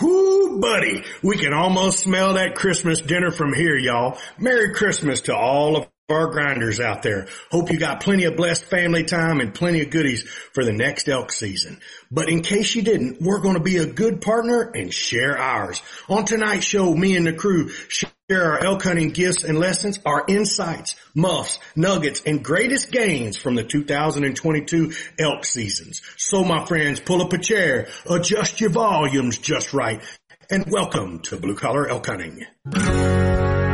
Whoo, buddy, we can almost smell that Christmas dinner from here, y'all. Merry Christmas to all of our grinders out there. Hope you got plenty of blessed family time and plenty of goodies for the next elk season. But in case you didn't, we're going to be a good partner and share ours. On tonight's show, me and the crew share our elk hunting gifts and lessons, our insights, muffs, nuggets, and greatest gains from the 2022 elk seasons. So my friends, pull up a chair, adjust your volumes just right, and welcome to Blue Collar Elk Hunting.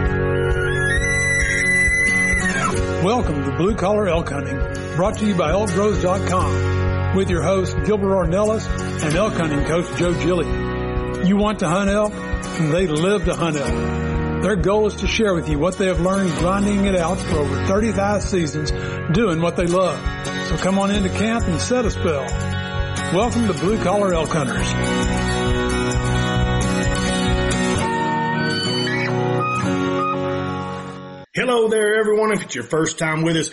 Welcome to Blue Collar Elk Hunting, brought to you by ElkBros.com, with your hosts Gilbert Ornelas and elk hunting coach Joe Gilly. You want to hunt elk, and they live to hunt elk. Their goal is to share with you what they have learned grinding it out for over 35 seasons, doing what they love. So come on into camp and set a spell. Welcome to Blue Collar Elk Hunters. Hello there, everyone. If it's your first time with us,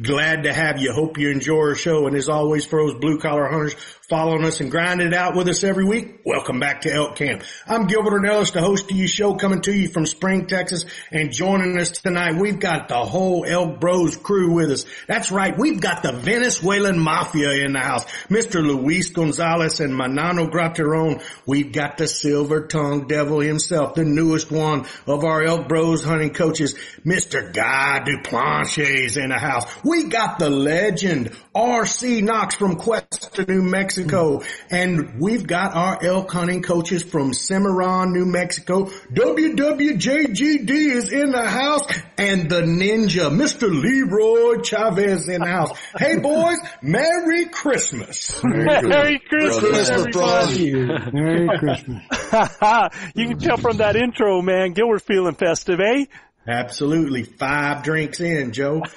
glad to have you. Hope you enjoy our show. And as always, for those blue collar hunters following us and grinding it out with us every week, welcome back to Elk Camp. I'm Gilbert Ornelas, the host of your show, coming to you from Spring, Texas. And joining us tonight, we've got the whole Elk Bros crew with us. That's right. We've got the Venezuelan Mafia in the house. Mr. Luis Gonzalez and Manano Grateron. We've got the Silver Tongue Devil himself, the newest one of our Elk Bros hunting coaches, Mr. Guy Duplanches in the house. We got the legend, R.C. Knox from Questa, New Mexico. And we've got our elk hunting coaches from Cimarron, New Mexico. WWJGD is in the house. And the ninja, Mr. Leroy Chavez in the house. Hey boys, Merry Christmas. Merry Christmas, everybody. Merry Christmas. you can tell from that intro, man, Gilbert's feeling festive, eh? Absolutely. Five drinks in, Joe.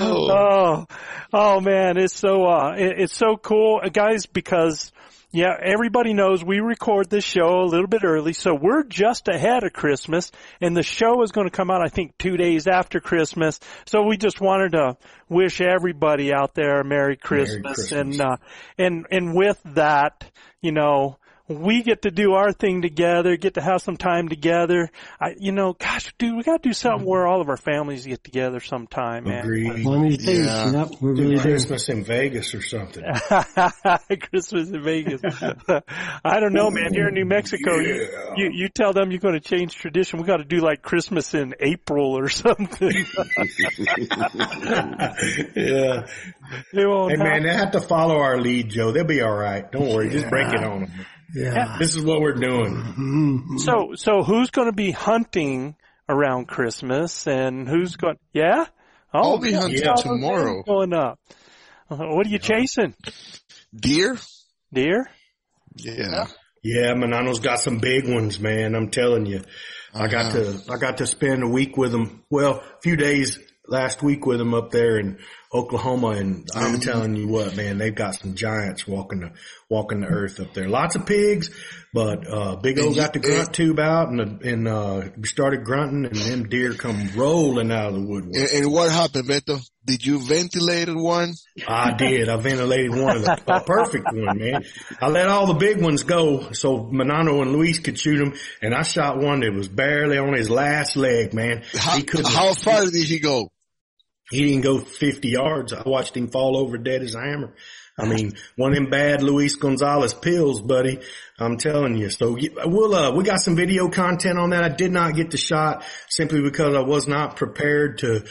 oh, oh man, it's so, uh, it, it's so cool, uh, guys, because yeah, everybody knows we record this show a little bit early, so we're just ahead of Christmas, and the show is going to come out, I think, two days after Christmas. So we just wanted to wish everybody out there a Merry Christmas, Merry Christmas. and uh, and and with that, you know, we get to do our thing together, get to have some time together. I, you know, gosh, dude, we got to do something where all of our families get together sometime, man. Agreed. One of these days, Yeah. yep, we Do really do. Christmas in Vegas or something. Christmas in Vegas. I don't know, man. Here in New Mexico, you, you you tell them you're going to change tradition. We got to do like Christmas in April or something. yeah. They won't Hey man, they have to follow our lead, Joe. They'll be all right. Don't worry. Just break it on them. Yeah. This is what we're doing. Mhm. so so who's going to be hunting around Christmas and who's going? Yeah. Oh, I'll be hunting yeah. tomorrow. Going up. What are you chasing? Deer? Deer? Yeah. Yeah, Manano's got some big ones, man. I'm telling you. I got to, I got to spend a week with him. Well, a few days last week with him up there in Oklahoma. And I'm telling you what, man, they've got some giants walking the, walking the earth up there. Lots of pigs, but, uh, Big O got the grunt tube out and, the, and, uh, started grunting and them deer come rolling out of the woodwork. And, and what happened, Beto? Did you ventilate one? I did. I ventilated one of the a perfect one, man. I let all the big ones go so Manano and Luis could shoot them, and I shot one that was barely on his last leg, man. How, he couldn't. how far did he go? He didn't go 50 yards. I watched him fall over dead as a hammer. I mean, one of them bad Luis Gonzalez pills, buddy. I'm telling you. So we'll, uh, we got some video content on that. I did not get the shot simply because I was not prepared to,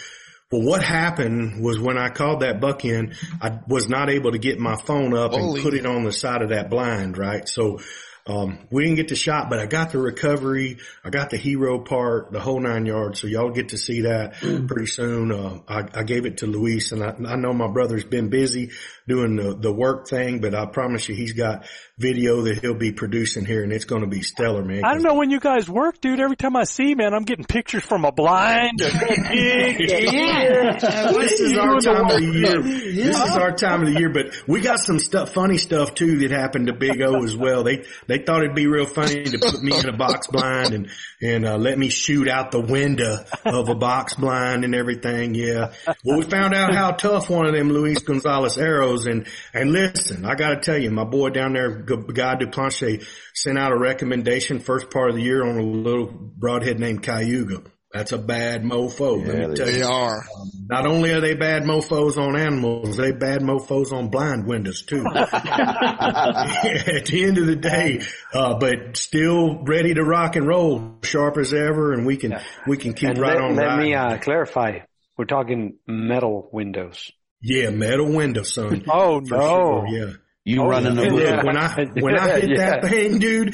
well, what happened was when I called that buck in, I was not able to get my phone up Holy. and put it on the side of that blind, right? So, um, we didn't get the shot, but I got the recovery. I got the hero part, the whole nine yards. So y'all get to see that pretty soon. Uh, I, I gave it to Luis and I, I know my brother's been busy doing the, the work thing, but I promise you he's got video that he'll be producing here and it's going to be stellar, man. I don't know when you guys work, dude. Every time I see, man, I'm getting pictures from a blind, a pig. Yeah. this is our time of the year. This is our time of the year, but we got some stuff, funny stuff too that happened to Big O as well. They, they thought it'd be real funny to put me in a box blind and, and, uh, let me shoot out the window of a box blind and everything. Yeah. Well, we found out how tough one of them Luis Gonzalez arrows and, and listen, I gotta tell you, my boy down there, G- Guy Duplanche sent out a recommendation first part of the year on a little broadhead named Kayuga. That's a bad mofo. let me tell They you. are. Not only are they bad mofos on animals, they bad mofos on blind windows too. At the end of the day, uh, but still ready to rock and roll, sharp as ever, and we can we can keep And right let, on let riding. me uh, clarify. We're talking metal windows. yeah, metal window, son. Oh no! sure, yeah. You Oh, running yeah. the And when I when I hit Yeah. that thing, dude,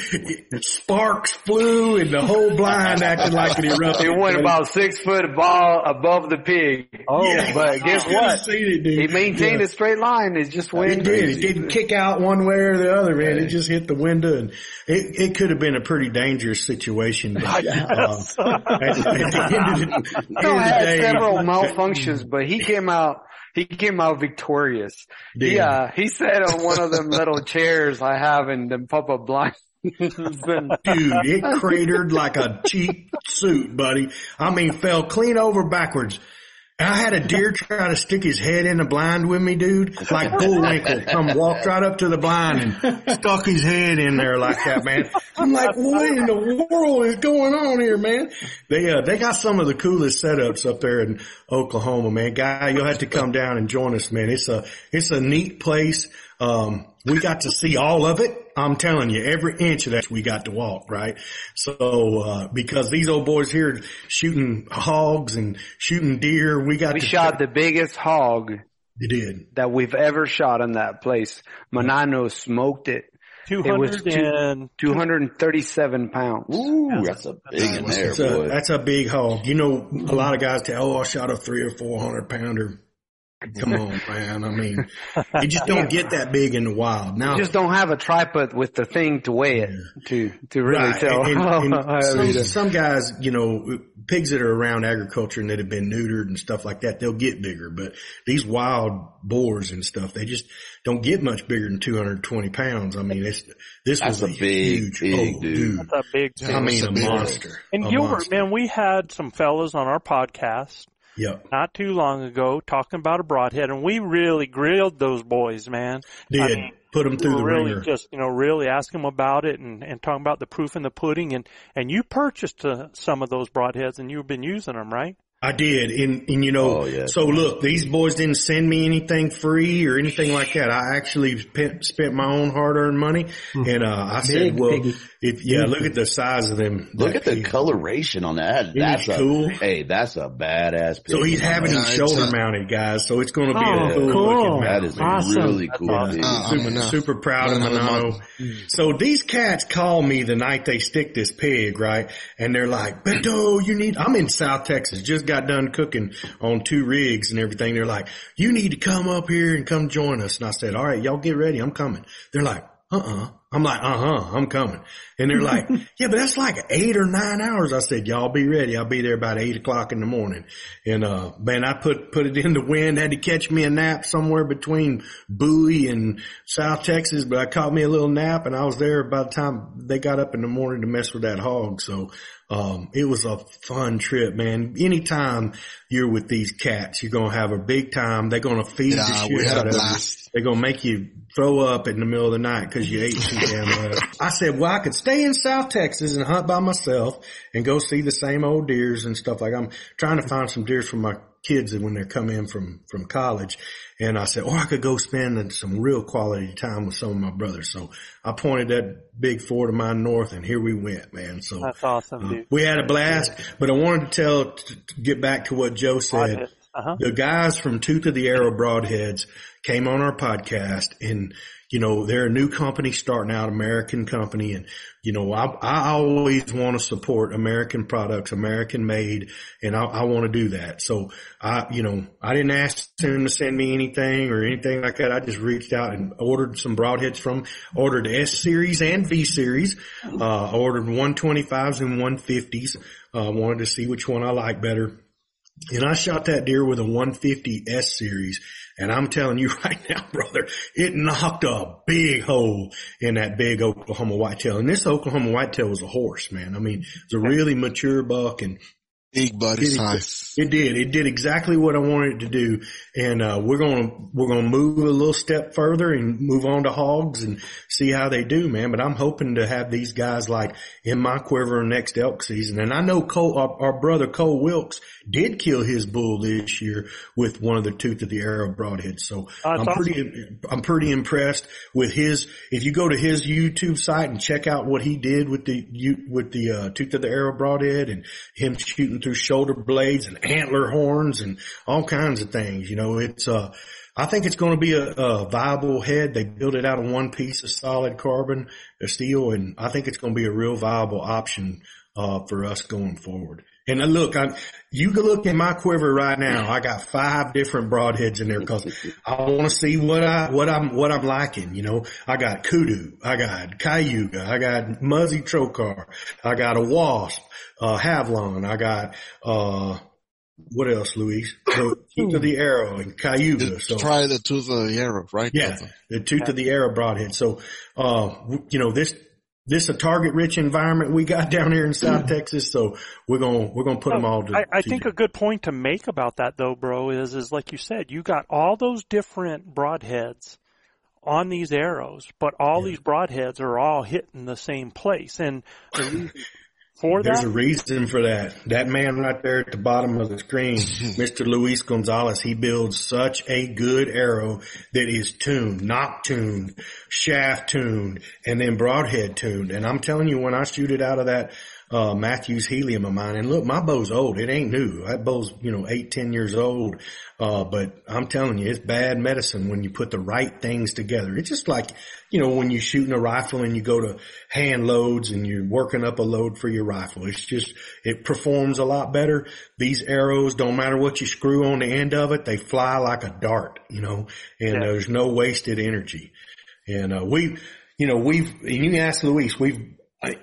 sparks flew and the whole blind acted like it erupted. It went about six foot ball above the pig. Oh, Yeah. but guess I could've what? it, dude. He maintained Yeah. a straight line. It just went. It did. It didn't kick out one way or the other, man. It just hit the window, and it, it could have been a pretty dangerous situation. But, uh, at, at the end of the, end No, of I the had day, several malfunctions, but he came out. He came out victorious. He Yeah. uh, he sat on one of them little chairs I have in the up blind. Dude, it cratered like a cheap suit, buddy. I mean, fell clean over backwards. And I had a deer try to stick his head in the blind with me, dude, like Bullwinkle. Come walked right up to the blind and stuck his head in there like that, man. I'm like, what in the world is going on here, man? They, uh, they got some of the coolest setups up there in Oklahoma, man. Guy, you'll have to come down and join us, man. It's a, it's a neat place. Um, we got to see all of it. I'm telling you, every inch of that we got to walk, right? So, uh, because these old boys here shooting hogs and shooting deer, we got we to shot the biggest hog They did. that we've ever shot in that place. Manano smoked it. Two It was hundred two- 237 pounds. Ooh, that's a big in there, That's a, that's a big hog. You know, a lot of guys tell, oh, I shot a three or four hundred pounder. Come on, man. I mean, you just don't get that big in the wild. Now, You just don't have a tripod with the thing to weigh it to to really Right. tell. And- and how some, uh, some guys, you know, pigs that are around agriculture and that have been neutered and stuff like that, they'll get bigger. But these wild boars and stuff, they just don't get much bigger than 220 pounds. I mean, it's, this That's was a, a big, huge, big oh, dude. That's a big I mean, a a monster. And A Gilbert, monster. man, we had some fellas on our podcast Yep. not too long ago talking about a broadhead, and we really grilled those boys, man. Did. I mean, Put them through the really ringer. just you know really ask them about it and and talking about the proof in the pudding, and and you purchased uh, some of those broadheads, and you've been using them, right? I did, and and you know, Oh, yeah. so look, these boys didn't send me anything free or anything like that. I actually spent, spent my own hard-earned money, and uh, I said, well, piggy. if yeah, look at the size of them. Look at the pig. coloration on that. That's a, cool? hey, that's a badass pig. So he's having them Yeah, it's, shoulder mounted, guys. So it's going to be Oh, a cool, cool. looking That mount. is a Awesome. really cool awesome. pig. Uh, I'm Super, enough. super proud of Another Manano. month. So these cats call me the night they stick this pig, right? And they're like, Beto, you need, I'm in South Texas, just got done cooking on two rigs and everything. They're like, you need to come up here and come join us. And I said, all right, y'all get ready. I'm coming. They're like, uh-uh, I'm like, uh huh, I'm coming. And they're like, yeah, but that's like eight or nine hours. I said, y'all be ready. I'll be there about eight o'clock in the morning. And, uh, man, I put, put it in the wind, had to catch me a nap somewhere between Bowie and South Texas, but I caught me a little nap and I was there by the time they got up in the morning to mess with that hog. So, um, it was a fun trip, man. Anytime you're with these cats, you're going to have a big time. They're going to feed Yeah, the shit we had a out of you. They're gonna make you throw up in the middle of the night because you ate too damn much. I said, well, I could stay in South Texas and hunt by myself and go see the same old deers and stuff like I'm trying to find some deers for my kids and when they come in from, from college. And I said, or I could go spend some real quality time with some of my brothers. So I pointed that big Ford of mine north and here we went, man. So That's awesome, uh, we had a blast, but I wanted to tell, to, to get back to what Joe said. Uh-huh. The guys from Tooth of the Arrow Broadheads came on our podcast and, you know, they're a new company starting out, American company. And, you know, I, I always want to support American products, American made, and I, I want to do that. So I, you know, I didn't ask them to send me anything or anything like that. I just reached out and ordered some broadheads from, ordered S series and V series, uh, ordered 125s and 150s. Uh, wanted to see which one I like better. And I shot that deer with a 150 S series. And I'm telling you right now, brother, it knocked a big hole in that big Oklahoma whitetail. And this Oklahoma whitetail was a horse, man. I mean, it's a really mature buck and Big buddy it, size. it did. It did exactly what I wanted it to do. And, uh, we're going to, we're going to move a little step further and move on to hogs and see how they do, man. But I'm hoping to have these guys like in my quiver next elk season. And I know Cole, our, our brother Cole Wilkes did kill his bull this year with one of the tooth of the arrow broadheads. So Oh, I'm that's pretty, I'm pretty impressed with his, if you go to his YouTube site and check out what he did with the, with the, uh, tooth of the arrow broadhead and him shooting through shoulder blades and antler horns and all kinds of things, you know, it's, uh, I think it's going to be a, a viable head. They built it out of one piece of solid carbon uh, steel, and I think it's going to be a real viable option uh, for us going forward. And uh, look, I, you can look in my quiver right now. I got five different broadheads in there because I want to see what I what I'm what I'm liking. You know, I got kudu, I got Kayuga, I got muzzy trocar, I got a wasp, uh, Havlon, I got uh, what else, Luis? The tooth of the arrow and Kayuga. So Try the tooth of the arrow, right? yeah, the tooth of the arrow broadhead. So, uh, you know, this, this a target rich environment we got down here in South Texas. So we're going, to we're going to put them all to, I, I to think a good point to make about that though, bro, is is like you said, you got all those different broadheads on these arrows, but all these broadheads are all hitting the same place. And the reason for There's that, a reason for that. That man right there at the bottom of the screen, Mr. Luis Gonzalez, he builds such a good arrow that is tuned, nock tuned, shaft tuned, and then broadhead tuned. And I'm telling you, when I shoot it out of that, uh, Mathews Helim of mine, and look, my bow's old. It ain't new. That bow's, you know, eight, ten years old. Uh, but I'm telling you, it's bad medicine when you put the right things together. It's just like, you know, when you're shooting a rifle and you go to hand loads and you're working up a load for your rifle. It's just, it performs a lot better. These arrows, don't matter what you screw on the end of it, they fly like a dart, you know, and Yeah. there's no wasted energy. And, uh, we, you know, we've, and you ask Luis, we've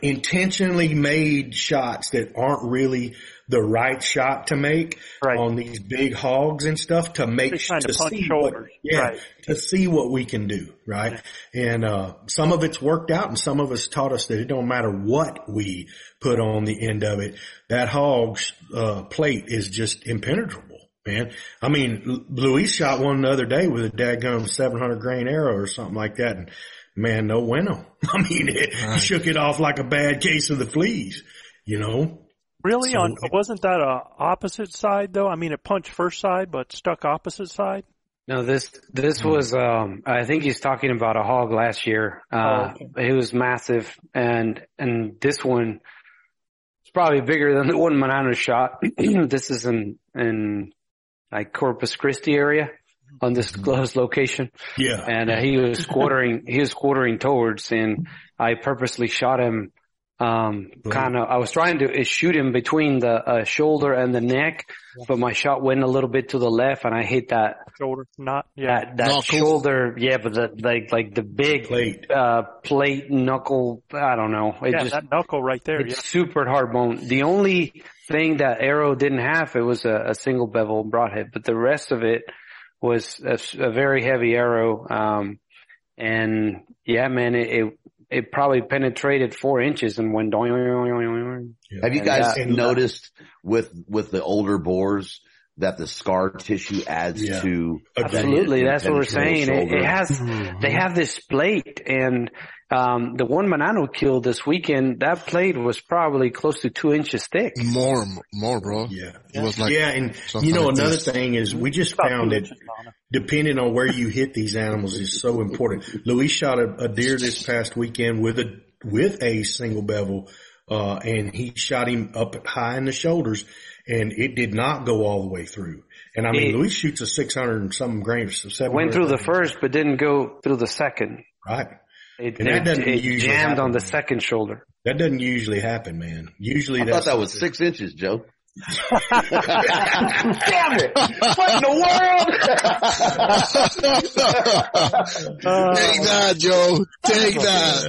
intentionally made shots that aren't really the right shot to make on these big hogs and stuff to make to see what, yeah, Right. to see what we can do, right? And uh some of it's worked out and some of us taught us that it don't matter what we put on the end of it. That hog's uh plate is just impenetrable, man. I mean, Luis shot one the other day with a dadgum 700 grain arrow or something like that and man, no bueno. I mean, it, he shook it off like a bad case of the fleas, you know? really So- on wasn't that a opposite side though? I mean, it punched first side, but stuck opposite side. No, this this was um I think he's talking about a hog last year. Uh it was massive and and this one is probably bigger than the one Manano shot. this is in in like Corpus Christi area undisclosed location. Yeah. And uh, he was quartering he was quartering towards and I purposely shot him Um, kind of, I was trying to uh, shoot him between the uh, shoulder and the neck, but my shot went a little bit to the left and I hit that, Shoulder, not, yeah. that, that Knuckle. shoulder. Yeah, but the, like, like the big, Plate. uh, plate knuckle. I don't know. It yeah, just, that knuckle right there. it's Yeah. super hard bone. The only thing that arrow didn't have, it was a, a single bevel broadhead, but the rest of it was a very heavy arrow. Um, and yeah, man, it, it, it probably penetrated four inches and went doing. Have you And guys that- noticed with with the older boars that the scar tissue adds Yeah. to Absolutely, that's what we're saying. It, it has, Mm-hmm. they have this plate, and um, the one Manano killed this weekend, that plate was probably close to two inches thick. More, more, bro. Yeah. It was like yeah, and you know like another this. thing is we just About found that it. depending on where you hit these animals is so important. Luis shot a, a deer this past weekend with a with a single bevel, uh, and he shot him up high in the shoulders, and it did not go all the way through. And I mean, It- Luis shoots a six hundred and something grain, so seven Went through the first, but didn't go through the second. right. It, And that doesn't it usually jammed happen. on the second shoulder. That doesn't usually happen, man. Usually I that's thought that was six inches, Joe. Damn it! What in the world? Take that, Joe. Take that.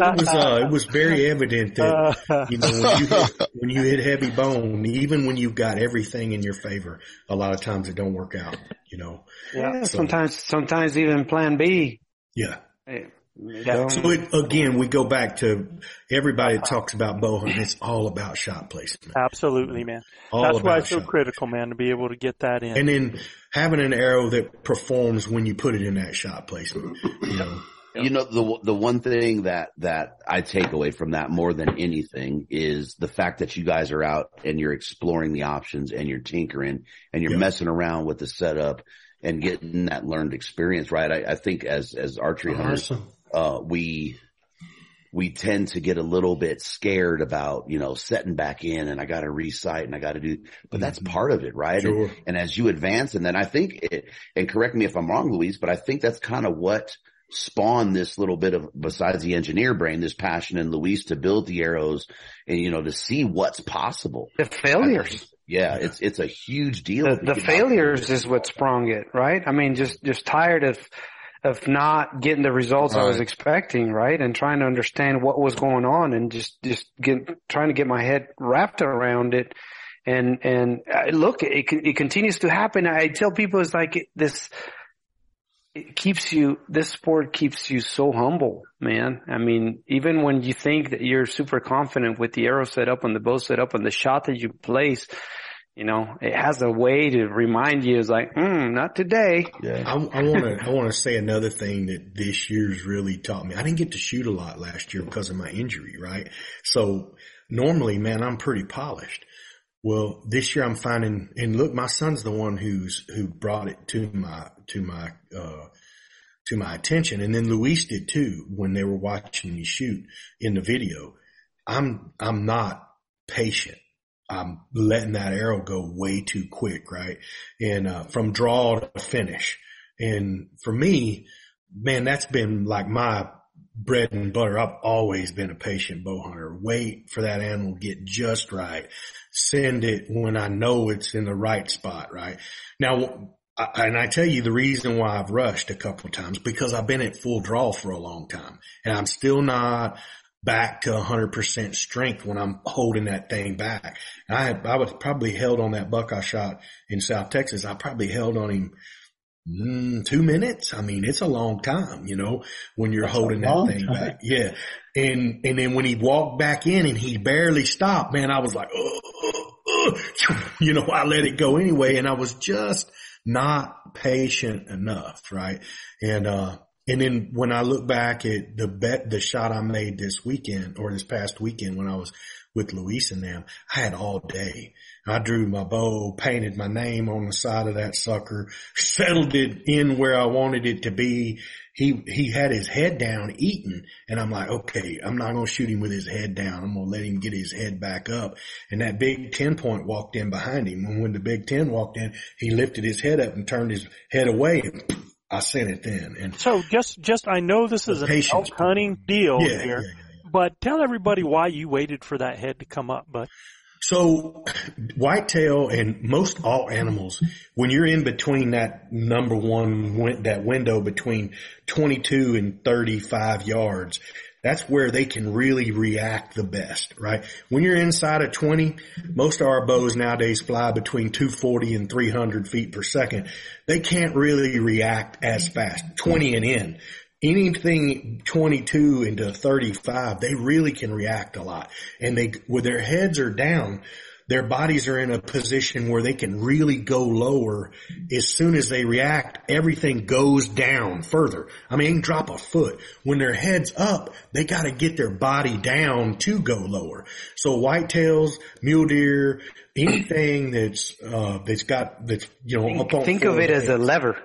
it was uh, it was very evident that you know when you hit, when you hit heavy bone, even when you've got everything in your favor, a lot of times it don't work out. You know, Yeah, So- sometimes, sometimes even Plan B. yeah. it- it So it, again, we go back to everybody that talks about bow hunting. It's all about shot placement. absolutely, man. All That's why it's so critical, man, to be able to get that in. And then having an arrow that performs when you put it in that shot placement. You know, You know, the the one thing that that I take away from that more than anything is the fact that you guys are out and you're exploring the options and you're tinkering and you're Yeah. messing around with the setup and getting that learned experience, right? I, I think as as archery hunters, Awesome. uh, we we tend to get a little bit scared about, you know, setting back in and I got to recite and I got to do, but that's part of it, right? And- Sure. And, as you advance, and then I think it, and correct me if I'm wrong, Luis, but I think that's kind of what spawned this little bit of, besides the engineer brain, this passion in Luis to build the arrows and, you know, to see what's possible. the failures. Yeah, it's, it's a huge deal. the, the failures is what sprung it, right? I mean, just just tired of of not getting the results I was expecting, right? And trying to understand what was going on, and just just get trying to get my head wrapped around it. And and uh, look, it it continues to happen. I tell people it's like this. It keeps you. This sport keeps you so humble, man. I mean, even when you think that you're super confident with the arrow set up and the bow set up and the shot that you place, you know, it has a way to remind you it's like, hmm, not today. Yeah. I want to I want to say another thing that this year's really taught me. I didn't get to shoot a lot last year because of my injury, right? So normally, man, I'm pretty polished. Well, this year I'm finding, and look, my son's the one who's who brought it to my to my uh to my attention, and then Luis did too when they were watching me shoot in the video. I'm I'm not patient. I'm letting that arrow go way too quick, right? And uh, from draw to finish. And for me, man, that's been like my bread and butter. I've always been a patient bow hunter. Wait for that animal to get just right. Send it when I know it's in the right spot, right? Now, I, and I tell you the reason why I've rushed a couple times because I've been at full draw for a long time and I'm still not back to 100% strength when I'm holding that thing back. And I had, I was probably held on that buck I shot in South Texas. I probably held on him mm, two minutes. I mean, it's a long time, you know, when you're That's holding that thing time. back. Yeah. And, and then when he walked back in and he barely stopped, man, I was like, "Ugh, ugh, ugh." you know, I let it go anyway. And I was just not patient enough. Right. And, uh, and then when I look back at the bet, the shot I made this weekend or this past weekend when I was with Luis and them, I had all day. I drew my bow, painted my name on the side of that sucker, settled it in where I wanted it to be. He, he had his head down eating and I'm like, okay, I'm not going to shoot him with his head down. I'm going to let him get his head back up. And that big 10 point walked in behind him. And when the big 10 walked in, he lifted his head up and turned his head away. And I sent it then. And So just, just, I know this is an elk hunting deal Yeah, here, yeah, But tell everybody why you waited for that head to come up, but So whitetail and most all animals, when you're in between that number one, that window between 22 and 35 yards, that's where they can really react the best, right? When you're inside of 20, most of our bows nowadays fly between 240 and 300 feet per second. They can't really react as fast, 20 and in. Anything 22 into 35, they really can react a lot. And they, when their heads are down, their bodies are in a position where they can really go lower. As soon as they react, everything goes down further. I mean, drop a foot. When their head's up, they gotta get their body down to go lower. So whitetails, mule deer, anything that's, uh, that's got, that's, you know, up on Think of it as a lever.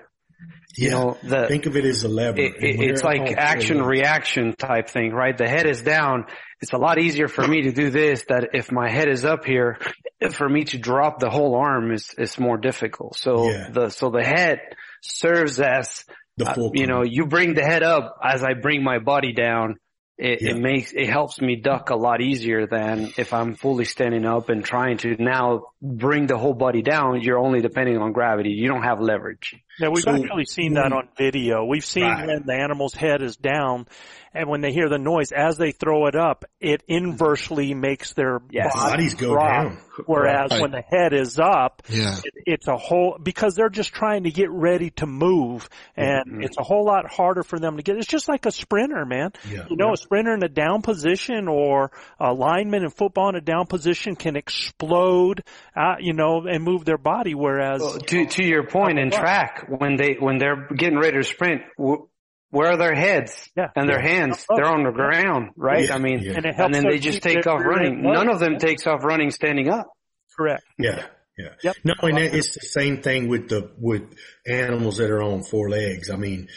You Yeah. know, the, Think of it as a lever. it, it, it's like on action reaction type thing, right? The head is down. It's a lot easier for me to do this that if my head is up here, for me to drop the whole arm is, is more difficult. So Yeah. the, so the head serves as, The uh, you know, you bring the head up as I bring my body down. It, Yeah. it makes, it helps me duck a lot easier than if I'm fully standing up and trying to now bring the whole body down. You're only depending on gravity. You don't have leverage. Yeah, we've So actually seen that on video. We've seen Right. when the animal's head is down and when they hear the noise, as they throw it up, it inversely makes their Yes. Bodies go drop. down. Whereas Right. when the head is up, Yeah. it, it's a whole, because they're just trying to get ready to move and Mm-hmm. it's a whole lot harder for them to get. It's just like a sprinter, man. Yeah. You know, a sprinter in a down position or a lineman in football in a down position can explode, uh, you know, and move their body. Whereas, Well, to to your point in track, when they when they're getting ready to sprint, wh- where are their heads Yeah. and their hands? They're on the ground, right? Yeah. I mean, Yeah. and and then they just take off running. end None of them takes off running standing up. correct. Yeah. Yeah. Yep. No, and it's the same thing with the, with animals that are on four legs. I mean,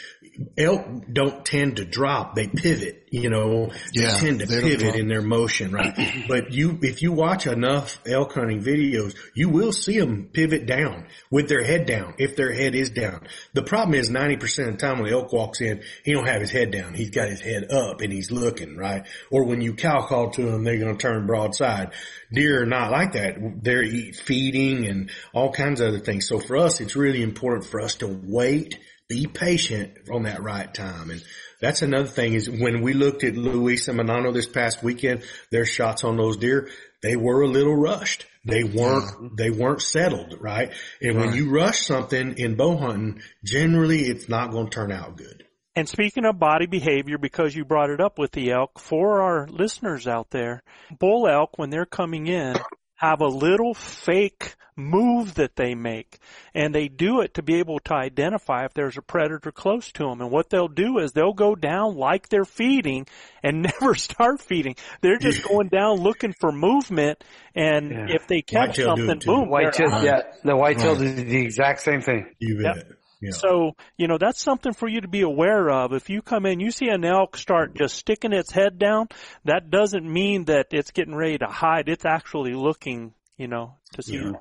elk don't tend to drop. They pivot, you know, Yeah, they tend to they pivot in their motion, right? but you, if you watch enough elk hunting videos, you will see them pivot down with their head down, if their head is down. The problem is 90% of the time when the elk walks in, he don't have his head down. He's got his head up and he's looking, right? Or when you cow call to them, they're going to turn broadside. Deer are not like that. They're eat, feeding and all kinds of other things. So for us, it's really important for us to wait, be patient on that right time. And that's another thing is when we looked at Luis and Manano this past weekend, their shots on those deer, they were a little rushed. They weren't, they weren't settled, right? And when you rush something in bow hunting, generally it's not going to turn out good. And speaking of body behavior, because you brought it up with the elk, for our listeners out there, bull elk, when they're coming in, have a little fake move that they make. And they do it to be able to identify if there's a predator close to them. And what they'll do is they'll go down like they're feeding and never start feeding. They're just going down looking for movement. And Yeah. if they catch Whitetail do something, too. boom, White tail, out. yeah, the white tail Right. is the exact same thing. You Yep. Bet. Yeah. So, you know, that's something for you to be aware of. If you come in, you see an elk start just sticking its head down, that doesn't mean that it's getting ready to hide. It's actually looking, you know, to see. Yeah.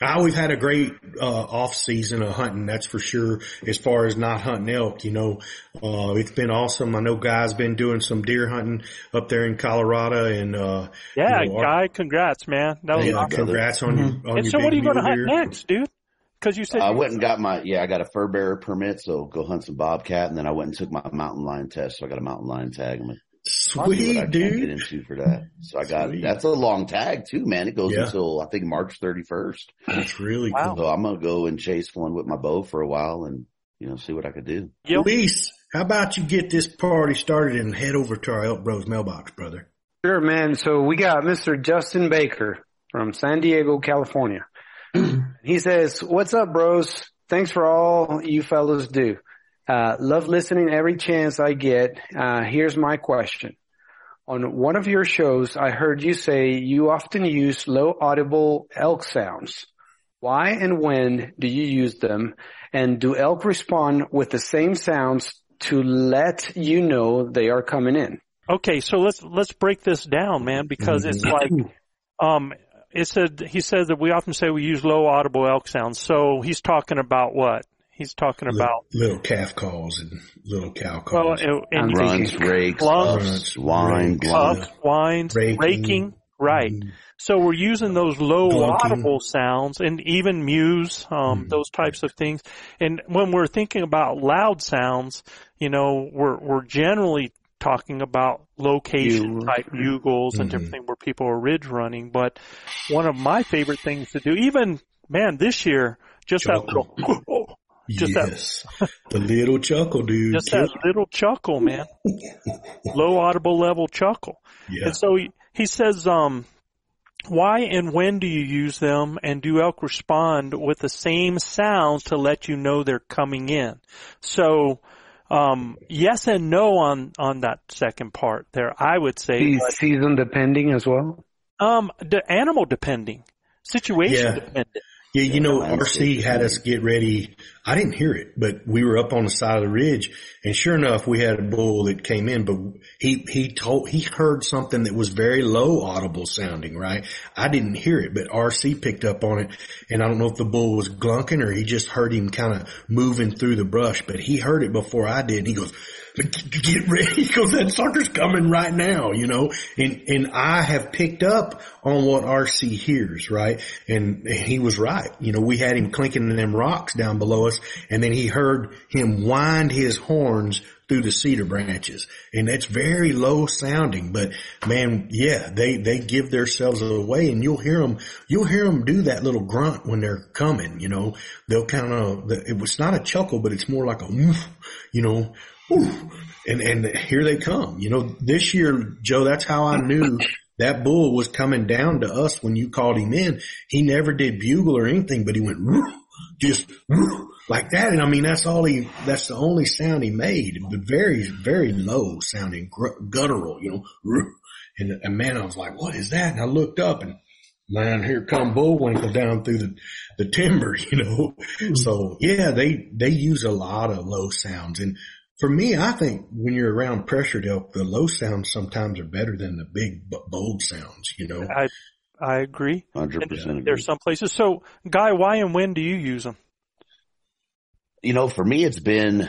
Now, we've had a great uh, off season of hunting, that's for sure. As far as not hunting elk, you know, uh, it's been awesome. I know guys been doing some deer hunting up there in Colorado, and uh, Yeah, you know, our- guy, congrats, man. That was yeah, awesome. congrats on your on And your so, big what are you going to hunt next, dude? Because you said I you- went and got my, yeah, I got a fur bearer permit, so go hunt some bobcat, and then I went and took my mountain lion test, so I got a mountain lion tag. I'm like, I'll see what I Sweet can get into for that. So I got, Sweet. that's a long tag too, man. It goes Yeah. until I think March 31st. That's really Wow. So I'm going to go and chase one with my bow for a while and, you know, see what I could do. cool. Yep. Luis, how about you get this party started and head over to our Elk Bros mailbox, brother? Sure, man. So we got Mr. Justin Baker from San Diego, California. he says, what's up, bros? Thanks for all you fellows do. Uh, love listening every chance I get. Uh, here's my question. On one of your shows, I heard you say you often use low audible elk sounds. Why and when do you use them? And do elk respond with the same sounds to let you know they are coming in? Okay, so let's let's break this down, man, because it's like um it said he says that we often say we use low audible elk sounds. So he's talking about what? He's talking about little calf calls and little cow well, calls. and, and Grunts, rakes, Clumps, ups, whine, rakes, whines, uh, Raking. raking. Right. Mm-hmm. So we're using those low Glunking. audible sounds and even mews, um, mm-hmm. those types of things. And when we're thinking about loud sounds, you know, we're, we're generally talking about location Bugle. type bugles and Mhm. different things where people are ridge running. But one of my favorite things to do, even, man, this year, just that Chuckle. little, just that- yes. the little chuckle, dude. just that little chuckle, man. Low audible level chuckle. yeah. And so he, he says, um, why and when do you use them and do elk respond with the same sounds to let you know they're coming in? So, um, yes and no on, on that second part there, I would say. But, season depending as well. um, the animal depending, situation Yeah. dependent. Yeah, you know, Yeah, RC had us get ready. I didn't hear it, but we were up on the side of the ridge and sure enough, we had a bull that came in, but he, he told, he heard something that was very low audible sounding, right? I didn't hear it, but RC picked up on it and I don't know if the bull was glunking or he just heard him kind of moving through the brush, but he heard it before I did. He goes, get ready because that sucker's coming right now, you know, and, and I have picked up on what RC hears, right? And he was right. You know, we had him clinking them rocks down below us and then he heard him wind his horns through the cedar branches and that's very low sounding, but man, yeah, they, they give themselves away and you'll hear them, you'll hear them do that little grunt when they're coming, you know, they'll kind of, it was not a chuckle, but it's more like a, you know, and and here they come. You know, this year, Joe, that's how I knew that bull was coming down to us when you called him in. He never did bugle or anything, but he went just like that. And I mean, that's all he. That's the only sound he made, but very very low sounding, gr- guttural. You know, and, and man, I was like, what is that? And I looked up and. Man, here come Bullwinkle down through the, the timber, you know. Hmm. So yeah, they, they use a lot of low sounds. And for me, I think when you're around pressured elk, the low sounds sometimes are better than the big bold sounds, you know. I, I agree. Hundred And percent. agree. There's some places. So, Guy, why and when do you use them? You know, for me, it's been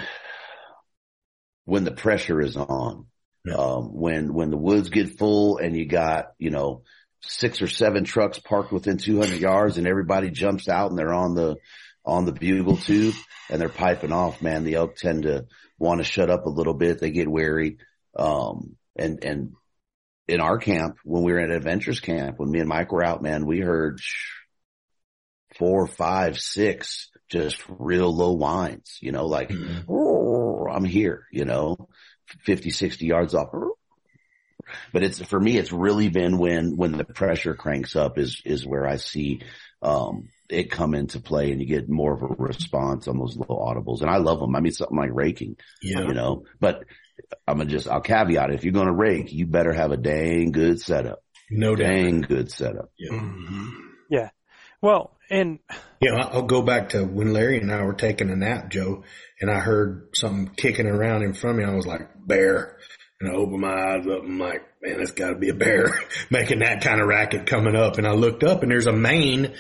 when the pressure is on. Yeah. Um, when, when the woods get full and you got, you know, six or seven trucks parked within 200 yards and everybody jumps out and they're on the, on the bugle tube and they're piping off, man, the elk tend to want to shut up a little bit. They get wary. Um, and, and in our camp, when we were at adventures camp, when me and Mike were out, man, we heard four, five, six, just real low whines, you know, like, Mhm. "Oh, I'm here, you know, 50, 60 yards off. But it's, for me, it's really been when, when the pressure cranks up is, is where I see, um, it come into play and you get more of a response on those low audibles. And I love them. I mean, something like raking, Yeah. you know, but I'm gonna just, I'll caveat it. If you're going to rake, you better have a dang good setup, No doubt. dang good setup. Mhm. Well, and Yeah, I- I'll go back to when Larry and I were taking a nap, Joe, and I heard something kicking around in front of me. I was like, bear. And I opened my eyes up and I'm like, man, it's gotta be a bear making that kind of racket coming up. And I looked up and there's a mane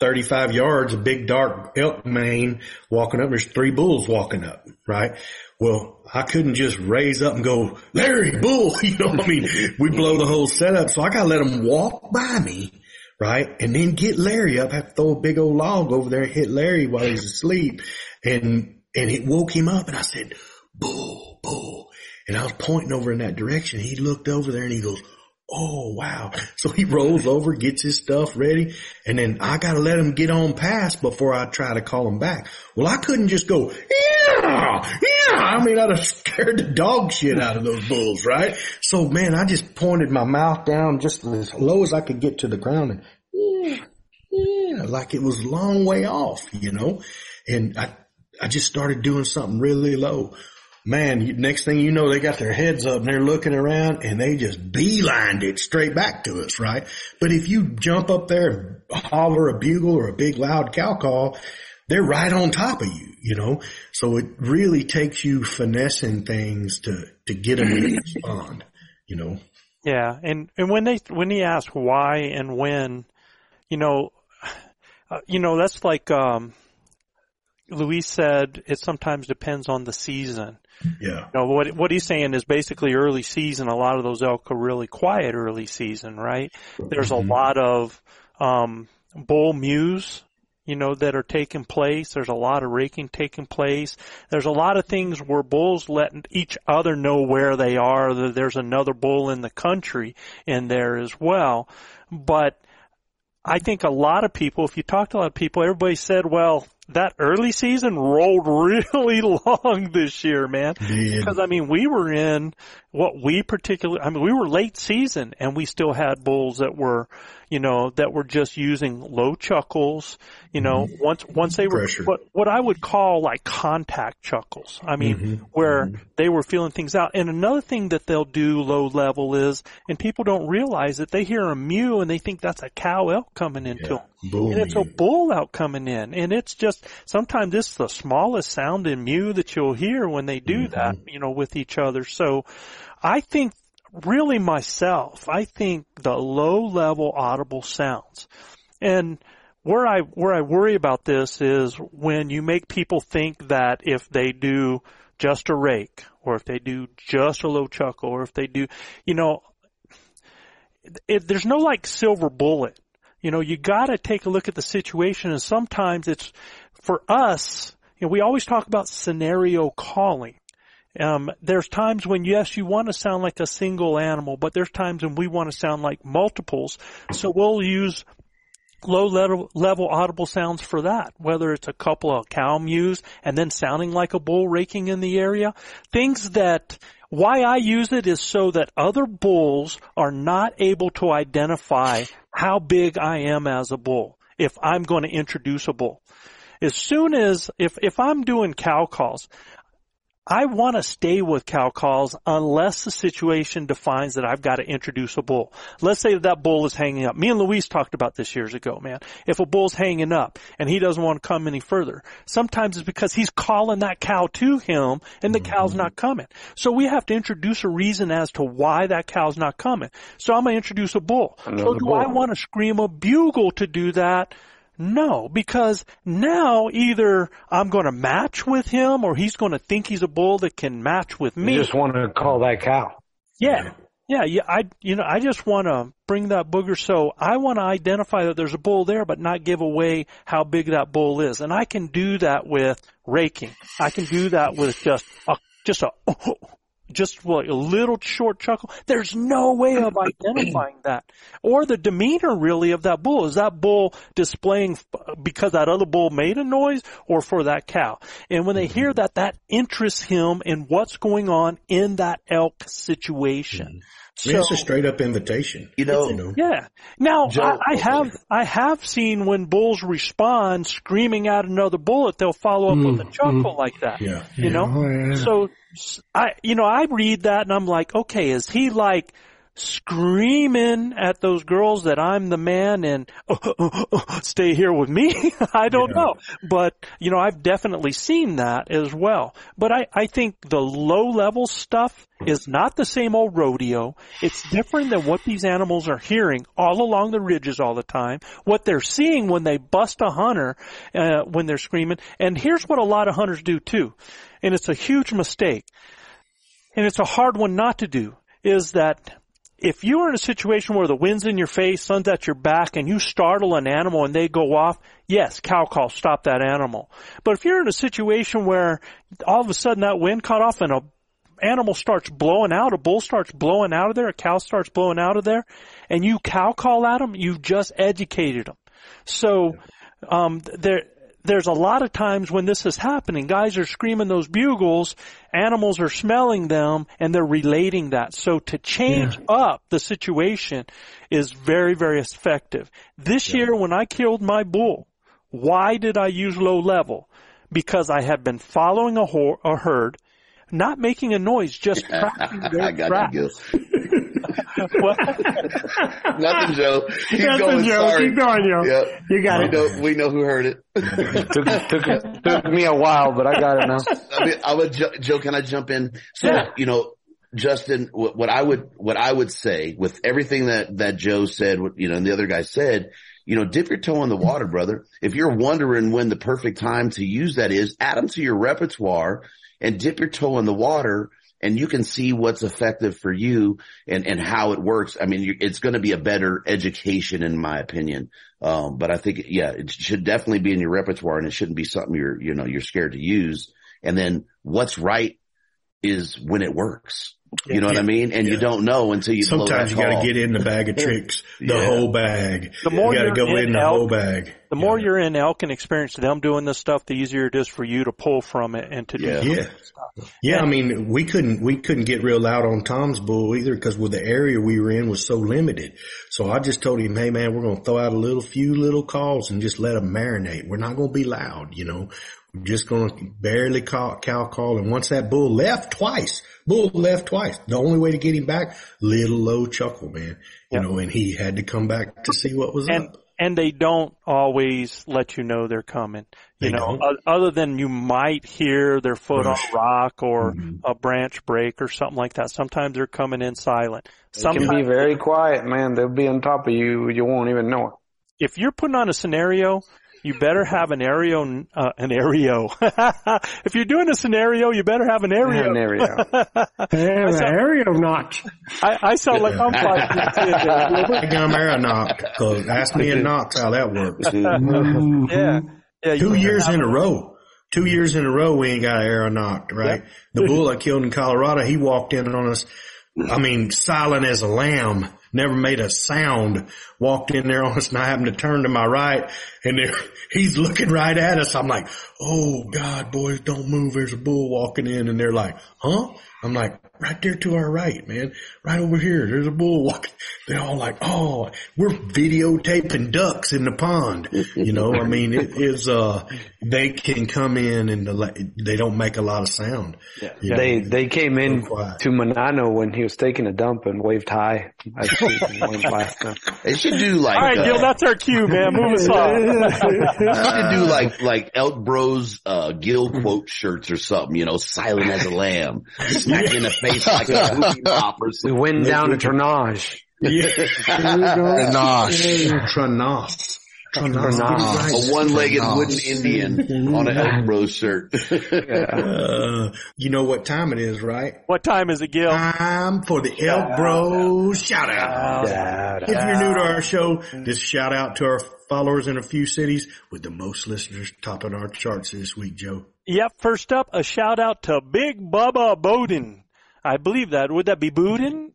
35 yards, a big dark elk mane walking up. There's three bulls walking up, right? Well, I couldn't just raise up and go, Larry, bull, you know, what I mean, we blow the whole setup. So I gotta let them walk by me right? And then get Larry up, have to throw a big old log over there and hit Larry while he's asleep. And, and it woke him up and I said, bull, bull. And I was pointing over in that direction. He looked over there and he goes, Oh wow. So he rolls over, gets his stuff ready, and then I gotta let him get on past before I try to call him back. Well, I couldn't just go, yeah, yeah. I mean, I'd have scared the dog shit out of those bulls, right? So man, I just pointed my mouth down just as low as I could get to the ground and yeah, yeah, like it was a long way off, you know? And I, I just started doing something really low. Man, next thing you know, they got their heads up and they're looking around and they just beelined it straight back to us, right? But if you jump up there and holler a bugle or a big loud cow call, they're right on top of you, you know? So it really takes you finessing things to, to get them to respond, you know? Yeah, and and when they when he ask why and when, you know, uh, you know that's like um, Luis said, it sometimes depends on the season. Yeah. You know, what what he's saying is basically early season. A lot of those elk are really quiet early season, right? There's a Mhm. lot of um, bull mews, you know, that are taking place. There's a lot of raking taking place. There's a lot of things where bulls let each other know where they are. That there's another bull in the country in there as well, but I think a lot of people, if you talk to a lot of people, everybody said, well, that early season rolled really long this year, man. Because I mean, we were in what we particularly, I mean, we were late season and we still had bulls that were, you know, that were just using low chuckles, you know, mm-hmm. once, once they were, Pressure. what, what I would call like contact chuckles. I mean, Mhm. where mm-hmm. they were feeling things out. And another thing that they'll do low level is, and people don't realize that they hear a mew and they think that's a cow elk coming into them. Bull And it's a bull out coming in. And it's just, sometimes it's the smallest sound in mew that you'll hear when they do mm-hmm. that, you know, with each other. So I think really myself, I think the low level audible sounds and where I, where I worry about this is when you make people think that if they do just a rake or if they do just a low chuckle or if they do, you know, it, there's no like silver bullet. You know, you gotta take a look at the situation and sometimes it's, for us, you know, we always talk about scenario calling. Um, there's times when yes, you want to sound like a single animal, but there's times when we want to sound like multiples. So we'll use low level, level audible sounds for that, whether it's a couple of cow mews and then sounding like a bull raking in the area. Things that, why I use it is so that other bulls are not able to identify how big I am as a bull if I'm going to introduce a bull. As soon as, if, if I'm doing cow calls, I want to stay with cow calls unless the situation defines that I've got to introduce a bull. Let's say that, that bull is hanging up. Me and Luis talked about this years ago, man. If a bull's hanging up and he doesn't want to come any further, sometimes it's because he's calling that cow to him and the cow's mm-hmm. not coming. So we have to introduce a reason as to why that cow's not coming. So I'm going to introduce a bull. so do bull. I want to scream a bugle to do that? No, because now either I'm going to match with him or he's going to think he's a bull that can match with me. You just want to call that cow. Yeah. Yeah, yeah, I, you know, I just want to bring that booger. So I want to identify that there's a bull there, but not give away how big that bull is. And I can do that with raking. I can do that with just a, just a, just like a little short chuckle. There's no way of identifying that. Or the demeanor really of that bull. Is that bull displaying because that other bull made a noise or for that cow? And when they hear mm-hmm. that, that interests him in what's going on in that elk situation. Mm-hmm. I mean, it's a straight up invitation. You know, You know. Yeah. Now Joe- I, I have I have seen when bulls respond screaming at another bullet, they'll follow up with a mm, mm. chuckle like that. Yeah. You know. Oh, yeah. So s- I you know I read that and I'm like, okay, is he like screaming at those girls that I'm the man and stay here with me? I don't Yeah. know. But, you know, I've definitely seen that as well. But I, I think the low level stuff is not the same old rodeo. It's different than what these animals are hearing all along the ridges all the time. What they're seeing when they bust a hunter, uh, when they're screaming. And here's what a lot of hunters do too. And it's a huge mistake. And it's a hard one not to do is that if you are in a situation where the wind's in your face, sun's at your back, and you startle an animal and they go off, yes, cow call, stop that animal. But if you're in a situation where all of a sudden that wind caught off and a animal starts blowing out, a bull starts blowing out of there, a cow starts blowing out of there, and you cow call at them, you've just educated them. So, um, there, there's a lot of times when this is happening, guys are screaming those bugles, animals are smelling them, and they're relating that. So to change up the situation is very, very effective. This year when I killed my bull, why did I use low level? Because I had been following a, ho- a herd, not making a noise, just cracking their I got tracks. you, Gil. What? Nothing, Joe. Keep Nothing, going. Joe. Sorry. Keep going, Joe. Yep. You got we it. Know, we know who heard it. took, took, took me a while, but I got it now. I mean, I would, Joe, Joe, can I jump in? So, Yeah. you know, Justin, what, what I would, what I would say with everything that, that Joe said, you know, and the other guy said, you know, dip your toe in the water, brother. If you're wondering when the perfect time to use that is, add them to your repertoire and dip your toe in the water and you can see what's effective for you and, and how it works. I mean, it's going to be a better education in my opinion. Um, but I think, yeah, it should definitely be in your repertoire and it shouldn't be something you're, you know, you're scared to use. And then what's right is when it works. You know what I mean? And you don't know until you blow Sometimes that you got to get in the bag of tricks, the Yeah. whole bag. The more you got to you're go in in the elk- whole bag. The more you're in elk and experience them doing this stuff, the easier it is for you to pull from it and to do Yeah. Yeah. Yeah, I mean, we couldn't, we couldn't get real loud on Tom's bull either because with the area we were in was so limited. So I just told him, hey man, we're going to throw out a little few little calls and just let them marinate. We're not going to be loud, you know, we're just going to barely call, cow call. And once that bull left twice, bull left twice, the only way to get him back, little low chuckle, man, you know, and he had to come back to see what was and up. and they don't always let you know they're coming. You They know, don't. other than you might hear their foot Rush. on a rock or Mhm. a branch break or something like that. Sometimes they're coming in silent. It can be very quiet, man. They'll be on top of you. You won't even know it. if you're putting on a scenario, you better have an aereo, uh, an aereo. if you're doing a scenario, you better have an aereo. An aereo. Hey, I the aerial knocked. I, I sound like I'm five feet ten there, Gilbert. Hey, Gum air knock, cause ask me and Knox how that works. Mhm. Yeah. Yeah. Two years in a row. Two years in a row we ain't got an arrow nocked, right? The bull I killed in Colorado, he walked in on us, I mean, silent as a lamb, never made a sound, walked in there on us and I happened to turn to my right and there, he's looking right at us. I'm like, oh God, boys, don't move. There's a bull walking in and they're like, huh? I'm like, right there to our right, man. Right over here. There's a bull walking. They're all like, oh, we're videotaping ducks in the pond. You know, I mean, it is, uh, they can come in and the, they don't make a lot of sound. You know, They they came in quiet. to Manano when he was taking a dump and waved high. I see him went past them. They should do like, All right, uh, Gil, that's our cue, man. Move us on. they should do like, like Elk Bros, uh, Gil quote shirts or something, you know, silent as a lamb, smack you in the face like a whoopie pop or We went down to Ternage. Yeah. Nosh. Tranos. Tranos. A one-legged Nice. wooden Indian on an Elk Bros shirt. Uh, you know what time it is, right? What time is it, Gil? Time for the Elk Bros shout out. Yeah. If you're new to our show, this shout out to our followers in a few cities with the most listeners topping our charts this week, Joe. Yep. First up, a shout out to Big Bubba Bowden. I believe that. Would that be Bowden?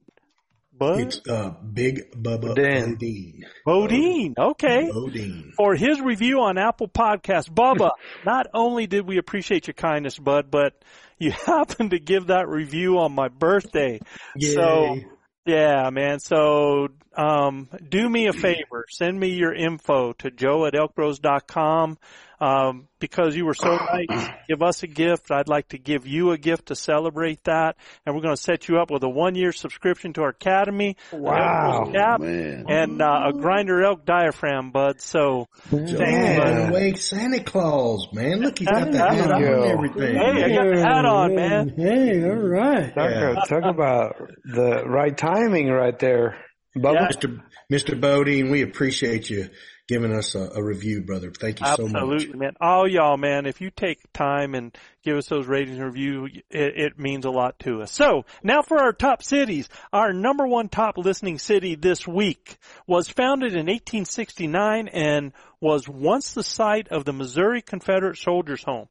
Bud? It's uh, Big Bubba Dan. Bodine. Bodine. Okay. Bodine. For his review on Apple Podcast. Bubba, not only did we appreciate your kindness, bud, but you happened to give that review on my birthday. So, yeah, man. So, um, do me a favor. Send me your info to joe at elkbros.com. Um, because you were so nice, give us a gift. I'd like to give you a gift to celebrate that. And we're going to set you up with a one year subscription to our academy. Wow. Cap, Man. and uh, a grinder elk diaphragm, bud. So, thanks, Man, bud. Santa Claus, man. Look, you got the hat on and everything. Hey, I got the hat on, man. Hey, all right. Talk, Yeah. talk about the right timing right there. Bubba. Mr. Mr. Bodine, we appreciate you giving us a, a review, brother. Thank you so much. Absolutely, man. All y'all, man, if you take time and give us those ratings and review, it, it means a lot to us. So now for our top cities. Our number one top listening city this week was founded in 1869 and was once the site of the Missouri Confederate Soldiers Home.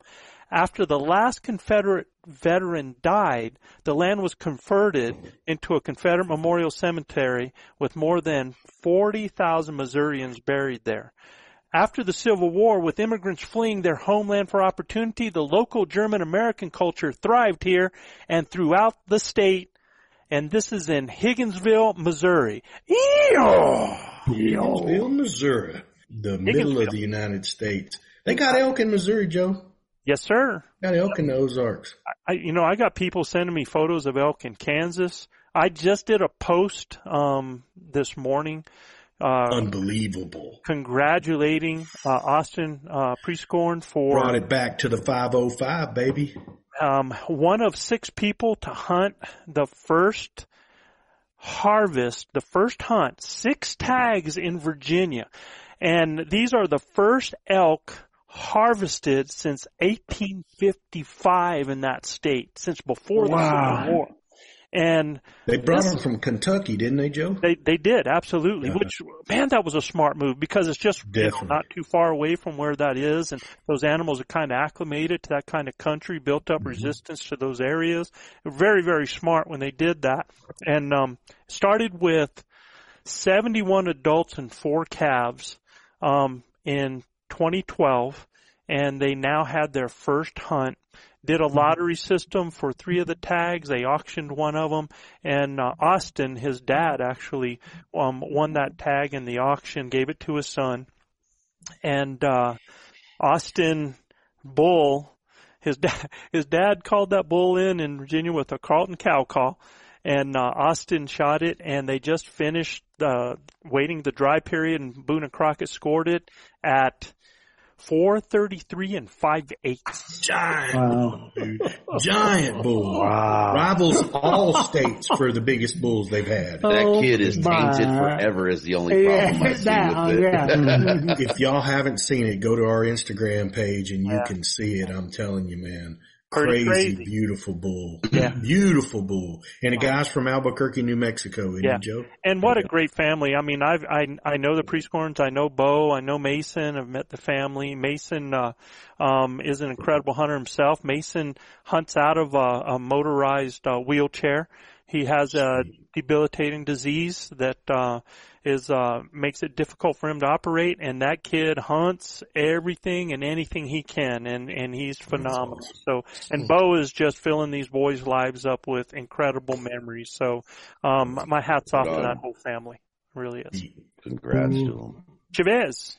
After the last Confederate veteran died, the land was converted into a Confederate memorial cemetery with more than 40,000 Missourians buried there. After the Civil War, with immigrants fleeing their homeland for opportunity, the local German American culture thrived here and throughout the state. And this is in Higginsville, Missouri. Higginsville, Missouri, the middle of the United States. They got elk in Missouri, Joe. Yes, sir. Got elk in the Ozarks. I, you know, I got people sending me photos of elk in Kansas. I just did a post um, this morning uh, Unbelievable. congratulating uh, Austin uh, Prescorn for Brought it back to the 505, baby. um, one of six people to hunt the first harvest, the first hunt, six tags in Virginia. And these are the first elk harvested since 1855 in that state, since before the Wow. Civil War. And They brought this- them from Kentucky, didn't they, Joe? they they did absolutely. Yeah. Which man, that was a smart move because it's just you know, not too far away from where that is, and those animals are kind of acclimated to that kind of country, built Mm-hmm. up resistance to those areas. Very very smart when they did that, and um, started with seventy one adults and four calves um, in 2012, and they now had their first hunt did a lottery system for three of the tags. They auctioned one of them, and uh, Austin, his dad, actually um, won that tag in the auction, gave it to his son, and uh, Austin Bull, his dad, his dad called that bull in in Virginia with a Carlton cow call. And uh, Austin shot it, and they just finished uh, waiting the dry period, and Boone and Crockett scored it at 433 and 5 eighths. Giant Wow. bull, dude. Giant bull. Rivals all states for the biggest bulls they've had. That Oh, kid is tainted forever is the only problem I see that, with it. Oh, yeah. if y'all haven't seen it, go to our Instagram page and you Yeah. can see it. I'm telling you, man. Pretty Crazy, crazy. beautiful bull. Yeah. Beautiful bull. And the guy's from Albuquerque, New Mexico, isn't Yeah. he, Joe? And what a great family. I mean, I've, I, I know the Prescorns. I know Bo. I know Mason. I've met the family. Mason, uh, um, is an incredible hunter himself. Mason hunts out of a, a motorized, uh, wheelchair. He has a debilitating disease that, uh, is, uh, makes it difficult for him to operate. And that kid hunts everything and anything he can. And, and he's phenomenal. So, and Bo is just filling these boys' lives up with incredible memories. So, um, my hat's off to that whole family. It really is. Congrats to him. Chavez.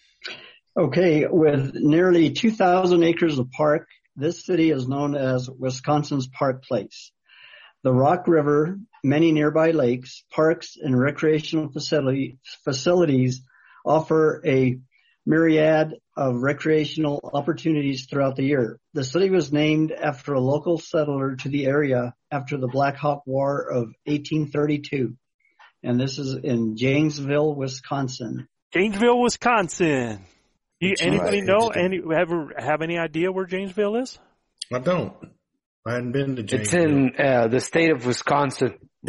Okay, with nearly 2,000 acres of park, this city is known as Wisconsin's Park Place. The Rock River, many nearby lakes, parks, and recreational facility, facilities offer a myriad of recreational opportunities throughout the year. The city was named after a local settler to the area after the Black Hawk War of 1832. And this is in Janesville, Wisconsin. Janesville, Wisconsin. You, anybody right. know any ever have any idea where Janesville is? I don't. I hadn't been to It's in uh, the state of Wisconsin.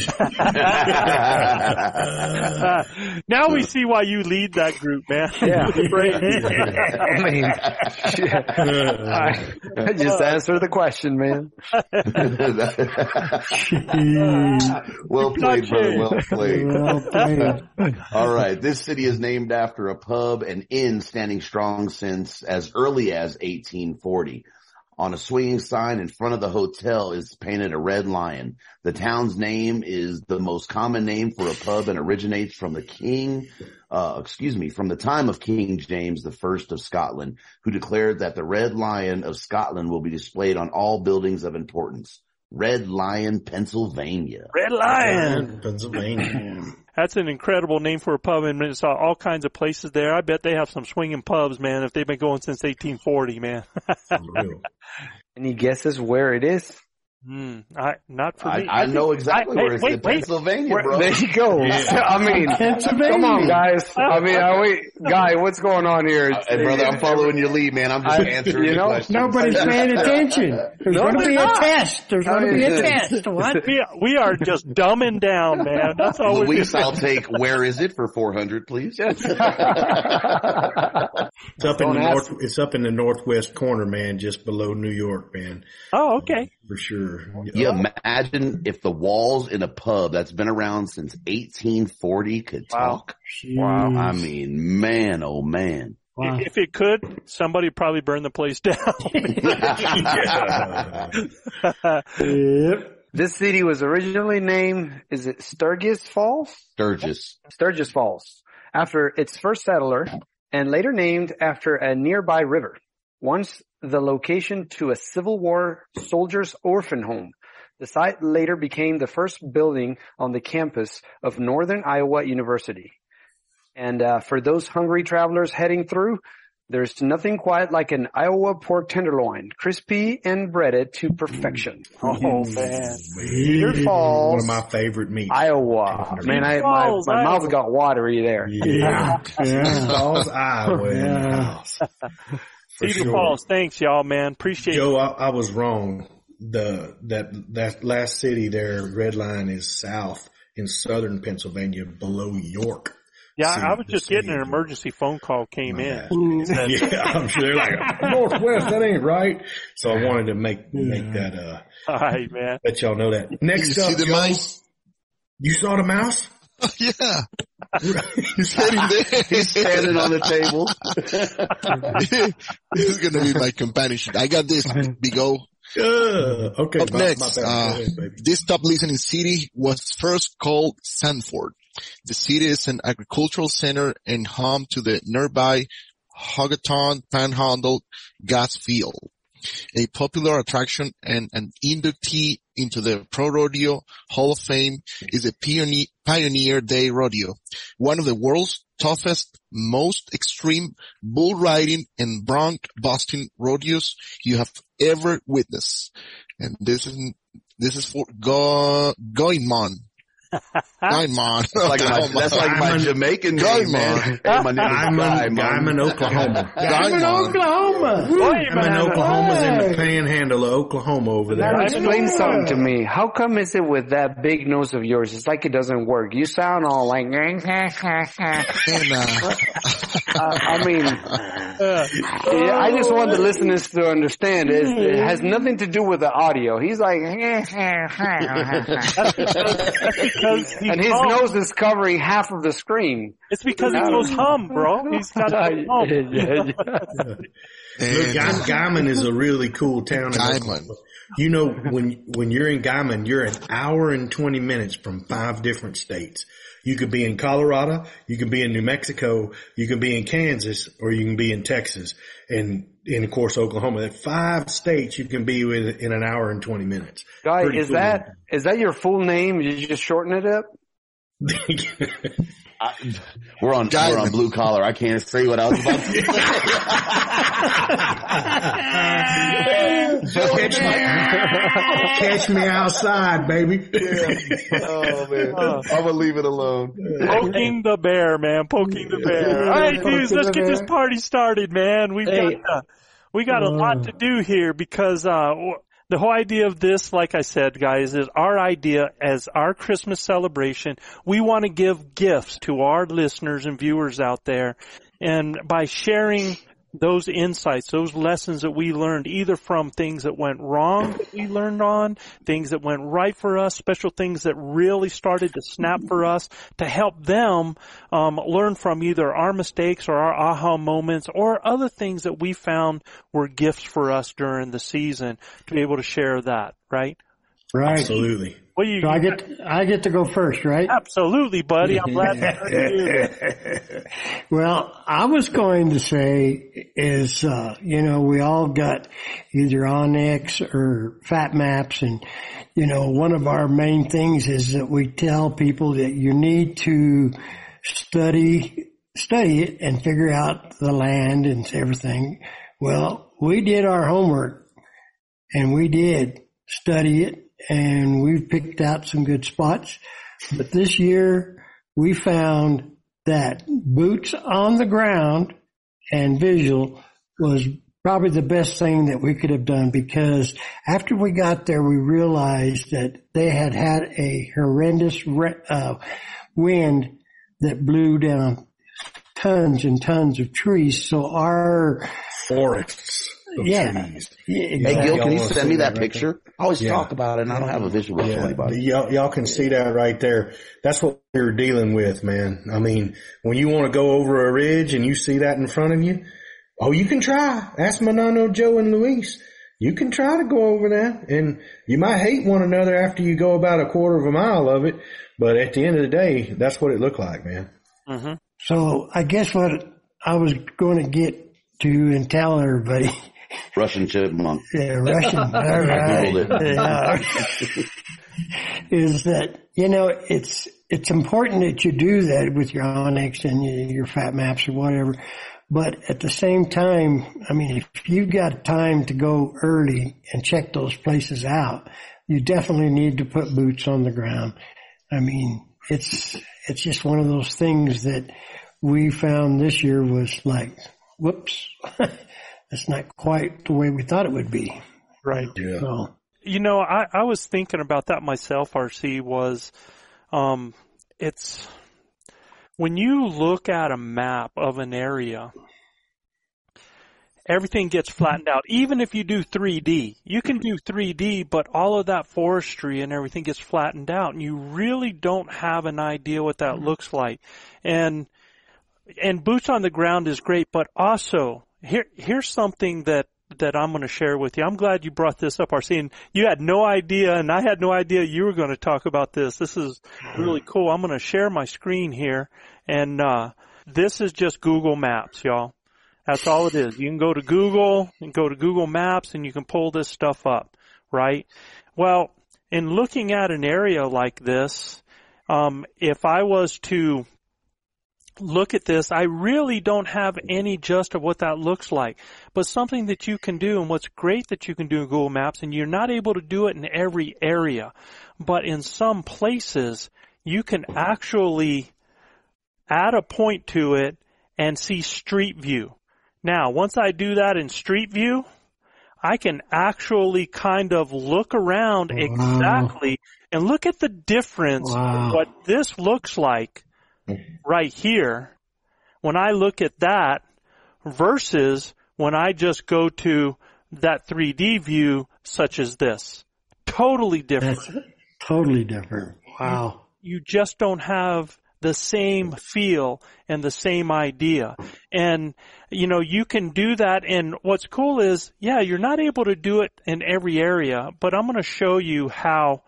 Now we see why you lead that group, man. Yeah. I mean, I, I just answer the question, man. well played, brother. Well played. Well played. All right. This city is named after a pub and inn standing strong since as early as 1840. On a swinging sign in front of the hotel is painted a red lion. The town's name is the most common name for a pub and originates from the king, uh, excuse me, from the time of King James the First of Scotland, who declared that the red lion of Scotland will be displayed on all buildings of importance. Red Lion, Pennsylvania. Red Lion. Pennsylvania. That's an incredible name for a pub, in it's uh, all kinds of places there. I bet they have some swinging pubs, man. If they've been going since 1840, man. Any guesses where it is? Hmm. I, not for I, me. I think- know exactly I- where it's wait, in wait. Pennsylvania, Where- bro. There you go. I mean, come on, guys. I mean, I, wait, guy, what's going on here? Hey, brother, I'm following your lead, man. I'm just I- answering you the know, question. Nobody's paying attention. There's No, going to they're be a test. There's going to be a test. What? we, we are just dumbing down, man. That's all we're Luis, doing. I'll take where is it for 400, please? It's up in Don't the ask. north. It's up in the northwest corner, man, just below New York, man, Oh, okay. For sure. You imagine if the walls in a pub that's been around since 1840 could talk? Wow. I mean, man, oh man. Wow. If it could, somebody probably burn the place down. Yep. This city was originally named, is it Sturgis Falls? Sturgis. Sturgis Falls, after its first settler, and later named after a nearby river. Once the location to a Civil War soldiers' orphan home. The site later became the first building on the campus of Northern Iowa University. And uh, for those hungry travelers heading through, there's nothing quite like an Iowa pork tenderloin, crispy and breaded to perfection. Oh man, Cedar Falls, One of my favorite meats. Iowa. Man, I, my, Falls, my Iowa. mouth got watery there. Yeah. Yeah. Falls, Iowa. In the Yeah. house. For Cedar sure. Falls. Thanks, y'all, man. Appreciate it. Joe, I, I was wrong. The that that last city there, Red Lion, is south in southern Pennsylvania, below York. Yeah, See, I was the just getting an emergency phone call came My in. bad. yeah, I'm sure they're like northwest. That ain't right. So I wanted to make make that uh All right, man. let y'all know that. You Next see up, the Joe, mice? you saw the mouse. yeah. He's heading there. He's standing on the table. this is gonna be my companionship. I got this, Big O. Uh, okay, Up my- my next, bad. Go uh, ahead, this top listening city was first called Sanford. The city is an agricultural center and home to the nearby Hugoton Panhandle gas field. A popular attraction and an inductee into the Pro Rodeo Hall of Fame is the Pioneer, Pioneer Day Rodeo, one of the world's toughest, most extreme bull riding and bronc busting rodeos you have ever witnessed. And this is, this is for Go, Guymon. Guymon. Like my, that's like my Diamond- Jamaican name, man. Hey, my name is I'm in, Diamond. I'm in Oklahoma. I'm in Oklahoma. I'm in man. Oklahoma's in the panhandle of Oklahoma over there. Now explain something to me. How come is it with that big nose of yours? It's like it doesn't work. You sound all like, And, uh, Uh, I mean, yeah, I just want the listeners to understand it, it has nothing to do with the audio. He's like, because he and his hum. nose is covering half of the screen. It's because he goes hum, bro. He's got a hum. Look, and, Guy- Guymon is a really cool town. in Oklahoma. You know, when when you're in Guymon, you're an hour and twenty minutes from five different states. You could be in Colorado, you could be in New Mexico, you can be in Kansas, or you can be in Texas, and and of course Oklahoma. That five states you can be with in an hour and twenty minutes. Guy, is cool. that is that your full name? Did you just shorten it up? I, we're on we're on blue collar. I can't say what I was about to say. catch me, catch me outside, baby. Oh man, I'm gonna leave it alone. Poking the bear, man. Poking the bear. All right, dudes, let's get this party started, man. We've Hey. got uh, we got a lot to do here because uh, w- the whole idea of this, like I said, guys, is our idea as our Christmas celebration. We want to give gifts to our listeners and viewers out there, and by sharing those insights, those lessons that we learned either from things that went wrong that we learned on, things that went right for us, special things that really started to snap for us to help them um, learn from either our mistakes or our aha moments or other things that we found were gifts for us during the season to be able to share that, right? Right. Absolutely. What do you, So I get I get to go first, right? absolutely, buddy. I'm glad to hear you. Well, I was going to say is, uh, you know, we all got either onX or Fat Maps and, you know, one of our main things is that we tell people that you need to study, study it and figure out the land and everything. Well, we did our homework and we did study it and we've picked out some good spots. But this year we found that boots on the ground and visual was probably the best thing that we could have done because after we got there, we realized that they had had a horrendous re- uh, wind that blew down tons and tons of trees. So our Forests. Of Yeah. trees. yeah, Hey. Gil, can you send me that that right picture? I always Yeah. talk about it and I don't have a visual to Yeah, anybody. y'all, y'all can see that right there. That's what we're dealing with, man. I mean, when you want to go over a ridge and you see that in front of you, oh, you can try. Ask Manano, Joe, and Luis. You can try to go over that, and you might hate one another after you go about a quarter of a mile of it. But at the end of the day, that's what it looked like, man. Mm-hmm. So I guess what I was going to get to and tell everybody Russian chipmunk. Yeah, Russian. All right. Yeah. is that you know it's it's important that you do that with your onX and your fat maps or whatever. But at the same time, I mean, if you've got time to go early and check those places out, you definitely need to put boots on the ground. I mean, it's, it's just one of those things that we found this year was like, whoops, that's not quite the way we thought it would be. Right. Yeah. So, you know, I, I was thinking about that myself, RC, was, um, it's, when you look at a map of an area, everything gets flattened out. Even if you do 3D, you can do 3D, but all of that forestry and everything gets flattened out and you really don't have an idea what that looks like. And, and boots on the ground is great, but also here, here's something that that I'm going to share with you. I'm glad you brought this up, RC. You had no idea, and I had no idea you were going to talk about this. This is really cool. I'm going to share my screen here, and uh, this is just Google Maps, y'all. That's all it is. You can go to Google and go to Google Maps, and you can pull this stuff up, right? Well, in looking at an area like this, um, if I was to look at this, I really don't have any just of what that looks like. But something that you can do and what's great that you can do in Google Maps and you're not able to do it in every area, but in some places you can actually add a point to it and see street view. Now, once I do that in street view, I can actually kind of look around wow. exactly and look at the difference wow. what this looks like right here when I look at that versus when I just go to that 3D view such as this. Totally different. That's totally different. Wow. You, you just don't have the same feel and the same idea. And, you know, you can do that. And what's cool is, yeah, you're not able to do it in every area, but I'm going to show you how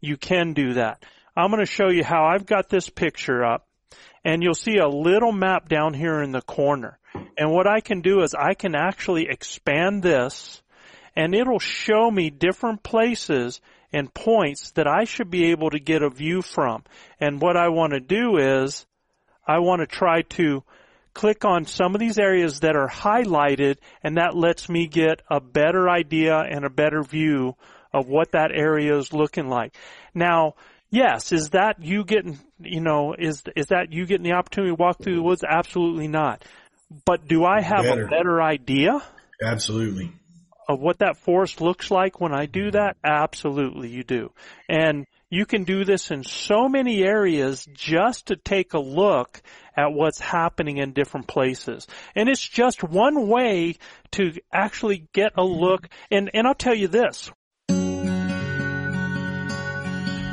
you can do that. I'm going to show you how I've got this picture up and you'll see a little map down here in the corner. And what I can do is I can actually expand this and it'll show me different places and points that I should be able to get a view from. And what I want to do is I want to try to click on some of these areas that are highlighted and that lets me get a better idea and a better view of what that area is looking like. Now, Yes. Is that you getting, you know, is, is that you getting the opportunity to walk through the woods? Absolutely not. But do I have better. a better idea? Absolutely. Of what that forest looks like when I do that? Absolutely you do. And you can do this in so many areas just to take a look at what's happening in different places. And it's just one way to actually get a look. And, and I'll tell you this,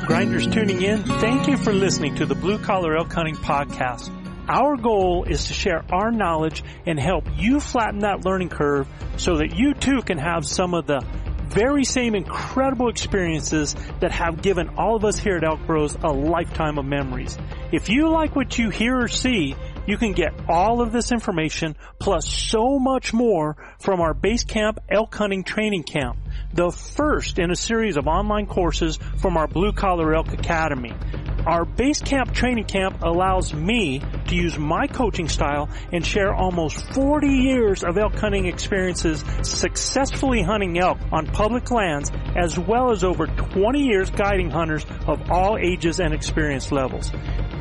grinders tuning in, thank you for listening to the Blue Collar Elk Hunting Podcast. Our goal is to share our knowledge and help you flatten that learning curve so that you too can have some of the very same incredible experiences that have given all of us here at Elk Bros a lifetime of memories. If you like what you hear or see, you can get all of this information plus so much more from our base camp elk hunting training camp the first in a series of online courses from our Blue Collar Elk Academy. Our base camp training camp allows me to use my coaching style and share almost 40 years of elk hunting experiences successfully hunting elk on public lands as well as over 20 years guiding hunters of all ages and experience levels.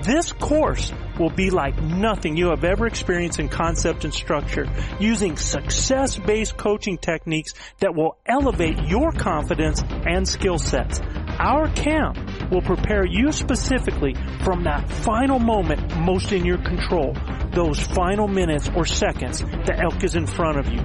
This course will be like nothing you have ever experienced in concept and structure using success-based coaching techniques that will elevate your confidence and skill sets. Our camp will prepare you specifically from that final moment most in your control, those final minutes or seconds the elk is in front of you,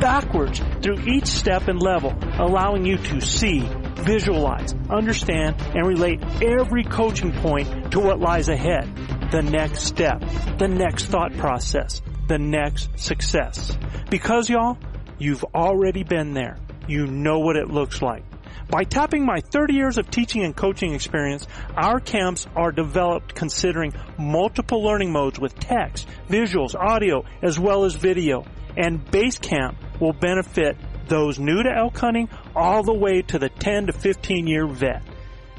backwards through each step and level, allowing you to see, visualize, understand, and relate every coaching point to what lies ahead. The next step, the next thought process, the next success. Because y'all, you've already been there. You know what it looks like. By tapping my 30 years of teaching and coaching experience, our camps are developed considering multiple learning modes with text, visuals, audio, as well as video. And Basecamp will benefit those new to elk hunting all the way to the 10 to 15 year vet.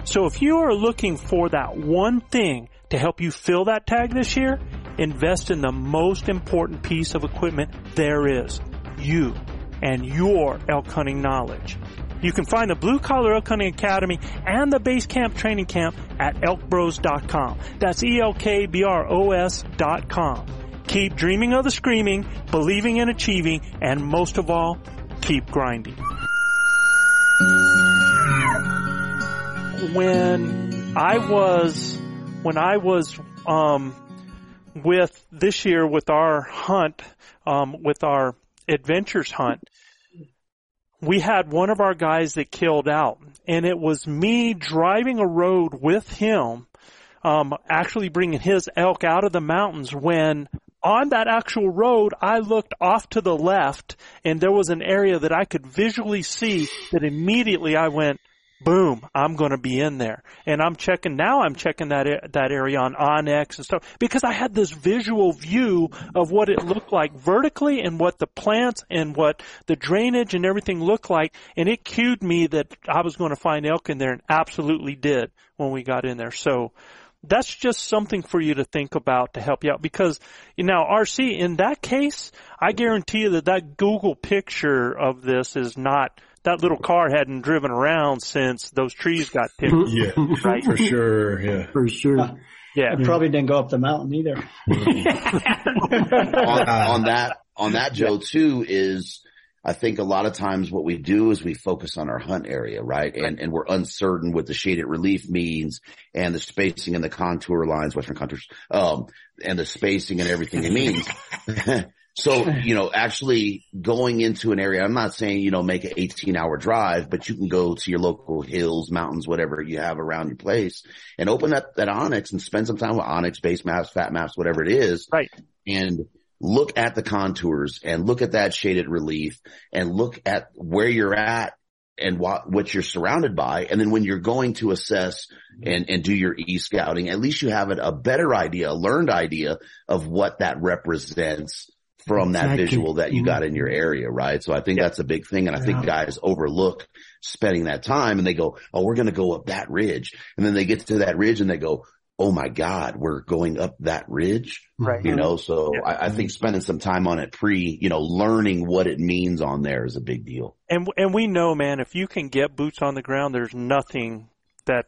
So if you are looking for that one thing to help you fill that tag this year, invest in the most important piece of equipment there is. You and your elk hunting knowledge. You can find the Blue Collar Elk Hunting Academy and the Base Camp Training Camp at elkbros.com. That's E-L-K-B-R-O-S dot com. Keep dreaming of the screaming, believing in achieving, and most of all, keep grinding. When I was, when I was, um, with this year with our hunt, um, with our adventures hunt, we had one of our guys that killed out. And it was me driving a road with him, um, actually bringing his elk out of the mountains when on that actual road, I looked off to the left and there was an area that I could visually see that immediately I went, boom, I'm going to be in there. And I'm checking, now I'm checking that, that area on onX and stuff because I had this visual view of what it looked like vertically and what the plants and what the drainage and everything looked like. And it cued me that I was going to find elk in there and absolutely did when we got in there. So, that's just something for you to think about to help you out because you know RC in that case I guarantee you that that Google picture of this is not that little car hadn't driven around since those trees got picked. yeah, right? for sure. Yeah, for sure. Uh, yeah, it probably didn't go up the mountain either. on, on that, on that, Joe, too, is I think a lot of times what we do is we focus on our hunt area, right? And, and we're uncertain what the shaded relief means and the spacing and the contour lines, western contours, um, and the spacing and everything it means. So, you know, actually going into an area, I'm not saying, you know, make an 18 hour drive, but you can go to your local hills, mountains, whatever you have around your place and open up that onX and spend some time with onX, base maps, fat maps, whatever it is. Right. And look at the contours and look at that shaded relief and look at where you're at and what, what you're surrounded by. And then when you're going to assess and, and do your e-scouting, at least you have a better idea, a learned idea of what that represents from that visual that you got mm-hmm. in your area, right? So I think that's a big thing. And I yeah. think guys overlook spending that time and they go, Oh, we're going to go up that ridge. And then they get to that ridge and they go, Oh my God, we're going up that ridge. Right. You know, so yeah. I, I, think spending some time on it pre, you know, learning what it means on there is a big deal. And, and we know, man, if you can get boots on the ground, there's nothing that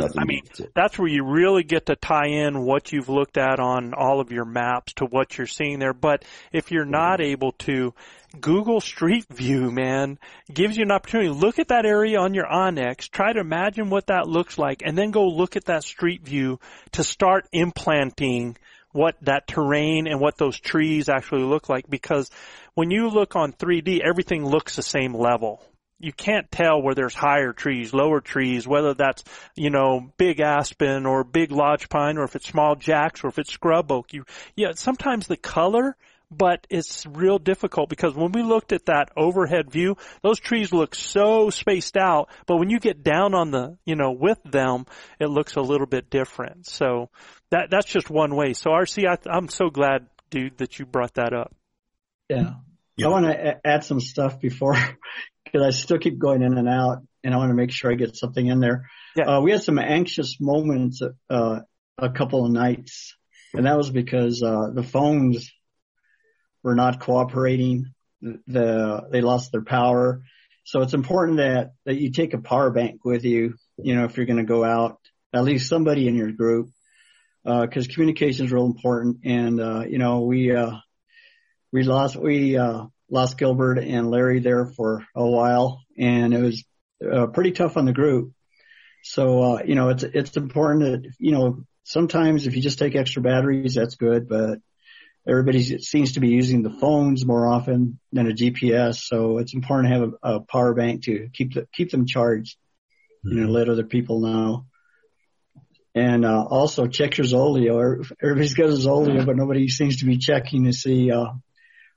does I mean that's where you really get to tie in what you've looked at on all of your maps to what you're seeing there. But if you're not able to, Google Street View, man, gives you an opportunity. Look at that area on your onX, try to imagine what that looks like, and then go look at that street view to start implanting what that terrain and what those trees actually look like. Because when you look on 3D, everything looks the same level you can't tell where there's higher trees, lower trees, whether that's, you know, big aspen or big lodge pine or if it's small jacks or if it's scrub oak. You, yeah, sometimes the color, but it's real difficult because when we looked at that overhead view, those trees look so spaced out, but when you get down on the, you know, with them, it looks a little bit different. So that, that's just one way. So RC, I, I'm so glad, dude, that you brought that up. Yeah. Yeah. I want to add some stuff before because I still keep going in and out, and I want to make sure I get something in there. Yeah. Uh, we had some anxious moments uh, a couple of nights, and that was because uh, the phones were not cooperating. The they lost their power, so it's important that that you take a power bank with you. You know, if you're going to go out, at least somebody in your group, because uh, communication is real important. And uh, you know, we uh, we lost we uh, lost Gilbert and Larry there for a while, and it was uh, pretty tough on the group. So uh, you know, it's it's important that you know sometimes if you just take extra batteries, that's good, but everybody seems to be using the phones more often than a GPS, so it's important to have a, a power bank to keep the, keep them charged. Mm-hmm. You know, let other people know. And uh, also check your Zoleo. Everybody's got a Zoleo, but nobody seems to be checking to see uh,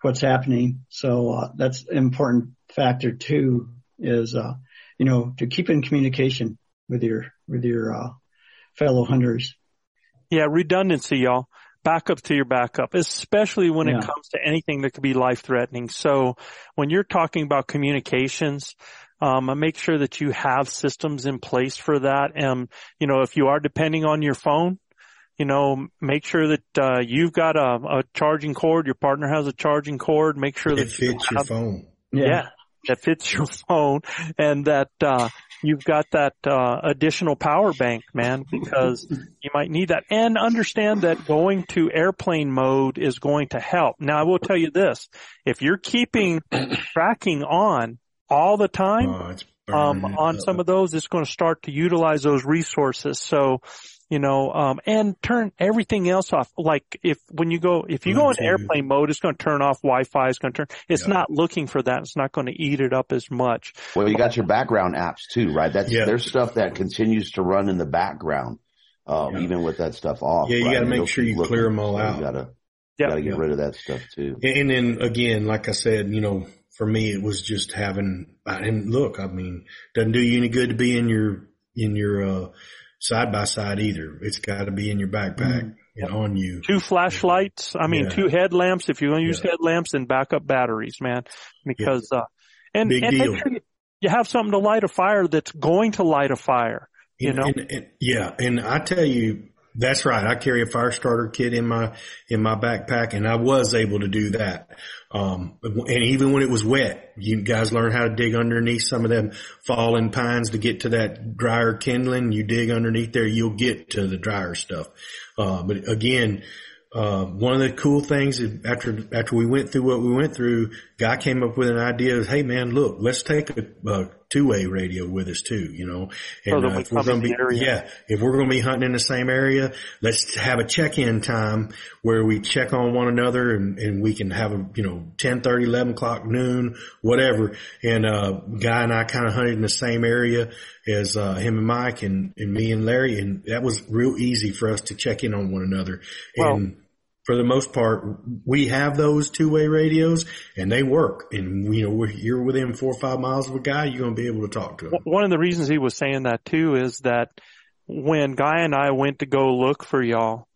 what's happening. So uh, that's an important factor too. Is uh, you know to keep in communication with your with your uh, fellow hunters. Yeah, redundancy, y'all. backup to your backup, especially when Yeah. it comes to anything that could be life threatening. So when you're talking about communications, um, make sure that you have systems in place for that. And, you know, if you are depending on your phone, you know, make sure that, uh, you've got a, a charging cord, your partner has a charging cord, make sure It that you fits your have- phone. yeah. that fits your phone and that uh you've got that uh additional power bank man because you might need that and understand that going to airplane mode is going to help now i will tell you this if you're keeping tracking on all the time Oh, um, on up. some of those, it's going to start to utilize those resources. So, you know, um, and turn everything else off. Like if, when you go, if you go into airplane mode, it's going to turn off Wi-Fi. It's going to turn, it's Yeah. not looking for that. It's not going to eat it up as much. Well, you got your background apps too, right? That's Yeah. there's stuff that continues to run in the background, um, Yeah. even with that stuff off. Yeah, you right? gotta make sure you looking. them all So out. You gotta, Yeah. gotta get Yeah. rid of that stuff too. And then again, like I said, you know, for me, it was just having, I didn't look, I mean, doesn't do you any good to be in your, in your, uh, side by side either. It's got to be in your backpack and on you. Two flashlights. I mean, Yeah. two headlamps. If you're going to use Yeah. headlamps, then backup batteries, man, because, uh, and, Big and deal. make sure you, you have something to light a fire that's going to light a fire. You And- know? and- and- yeah, and I tell you, that's right. I carry a fire starter kit in my in my backpack, and I was able to do that. Um, and even when it was wet, you guys learn how to dig underneath some of them fallen pines to get to that drier kindling. You dig underneath there, you'll get to the drier stuff. Uh, but again, uh, one of the cool things after after we went through what we went through, guy came up with an idea of, hey man, look, let's take a, a two way radio with us too, you know, and that uh, we if we're gonna be, yeah, if we're going to be hunting in the same area, let's have a check-in time where we check on one another and, and we can have a, you know, 10, 11 o'clock, noon, whatever. And, uh, guy and I kind of hunted in the same area as, uh, him and Mike and, and me and Larry. And that was real easy for us to check in on one another. Well- and for the most part, we have those two-way radios and they work. And, you know, you're within four or five miles of a guy, you're going to be able to talk to him. One of the reasons he was saying that too is that when Guy and I went to go look for y'all,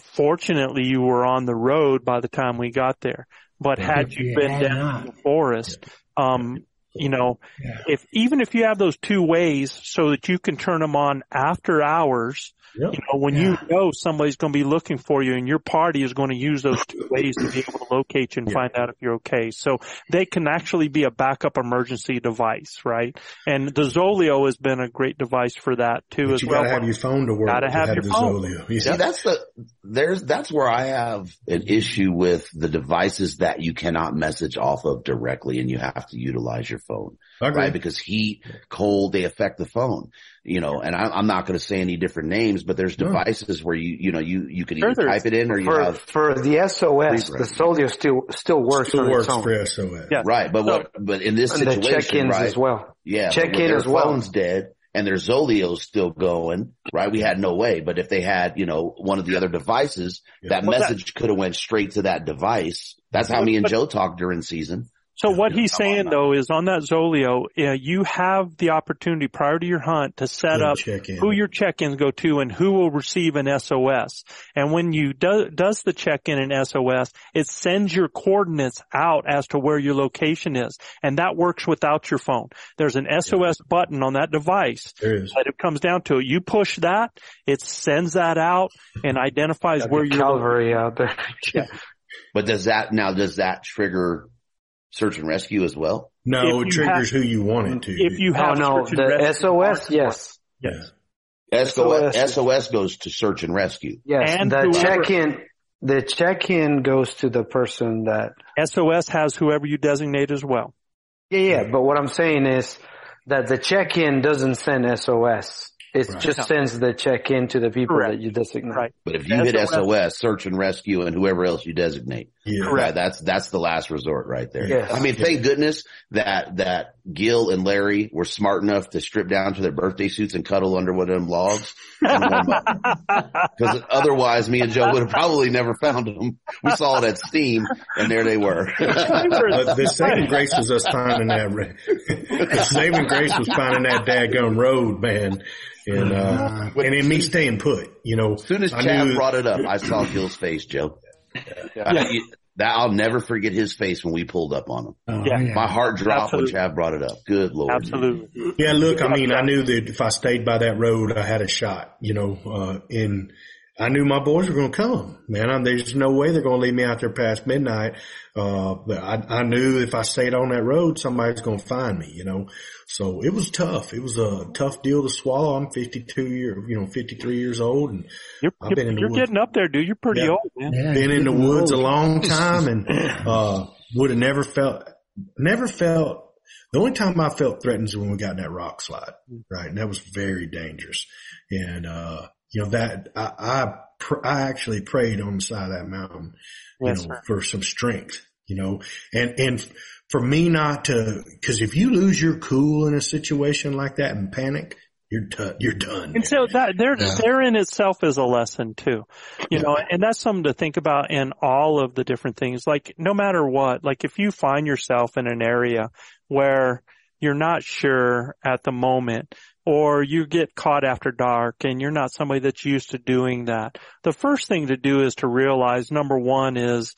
fortunately you were on the road by the time we got there. But had If you you been had down not. in the forest, um, you know, Yeah. if even if you have those two ways so that you can turn them on after hours, Yep. you know, when you know somebody's going to be looking for you and your party is going to use those two ways to be able to locate you and Yeah. find out if you're okay. So they can actually be a backup emergency device, right? And the Zoleo has been a great device for that too But as you well. gotta have your phone to work. Gotta to have your the phone. Zoleo. You See, that's the, there's, that's where I have an issue with the devices that you cannot message off of directly and you have to utilize your phone, I right? Because heat, cold, they affect the phone, you know, and I, I'm not going to say any different names, but there's No. devices where you, you know, you, you can Sure either there's- type it in or you For, have, for the SOS, the Zoleo still, still works Still on works its own. for SOS. Yeah. right. But So- what, but in this And the situation, check-ins right? as well. Yeah. Check with in their as well. Phone's dead and their Zoleo's still going, right? We had no way. But if they had, you know, one of the other devices, Yeah. that Well, that- message could have went straight to that device. That's how me and Joe talked during season. So what he's saying though is on that Zoleo, uh, you have the opportunity prior to your hunt to set Go up check in. who your check-ins go to and who will receive an SOS. And when you do, does the check-in and SOS, it sends your coordinates out as to where your location is. And that works without your phone. There's an SOS button on that device There is. that it comes down to it. You push that, it sends that out and identifies Got where you're Calvary out there. yeah. But does that now, does that trigger search and rescue as well? No, If it triggers have- who you want it to. If you Oh have no, the SOS, yes. Yes. SOS, SOS. SOS goes to search and rescue. Yes. And the whoever- check-in, the check-in goes to the person that, SOS has whoever you designate as well. yeah, yeah, but what I'm saying is that the check-in doesn't send SOS. It Right. just sends the check-in to the people Correct. that you designate. Right. But if you hit SOS SOS, search and rescue and whoever else you designate, Yeah. Correct. That's, that's the last resort right there. Yes. I mean, thank goodness that, that Gil and Larry were smart enough to strip down to their birthday suits and cuddle under one of them logs. Cause otherwise me and Joe would have probably never found them. We saw it at Steam and there they were. But the saving grace was us finding that. The saving grace was finding that daggum road, man. And, uh, and then me staying put, you know. As soon as I Chad knew- brought it up, I saw Gil's face, Joe. I- you- that I'll never forget his face when we pulled up on him. Oh, Yeah. yeah. My heart dropped Absolutely. when Chad brought it up. Good lord. Absolutely. Yeah, look, I mean, I knew that if I stayed by that road, I had a shot, you know, uh, and I knew my boys were going to come, man. I, there's no way they're going to leave me out there past midnight. Uh, but I, I knew if I stayed on that road, somebody's going to find me, you know, so it was tough. It was a tough deal to swallow. I'm 52 year, you know, 53 years old and You're, I've been in the you're woods. getting up there, dude. You're pretty Yeah. old, man. Yeah, been in the getting woods a long time and, uh, would have never felt, never felt, the only time I felt threatened is when we got in that rock slide, right? And that was very dangerous. And, uh, you know, that I, I, pr- I actually prayed on the side of that mountain, you Yes, know, sir. for some strength, you know, and, and for me not to, cause if you lose your cool in a situation like that and panic, you're done, you're done. And so that there, Yeah. there in itself is a lesson too, you know, and that's something to think about in all of the different things. Like no matter what, like if you find yourself in an area where you're not sure at the moment or you get caught after dark and you're not somebody that's used to doing that, the first thing to do is to realize number one is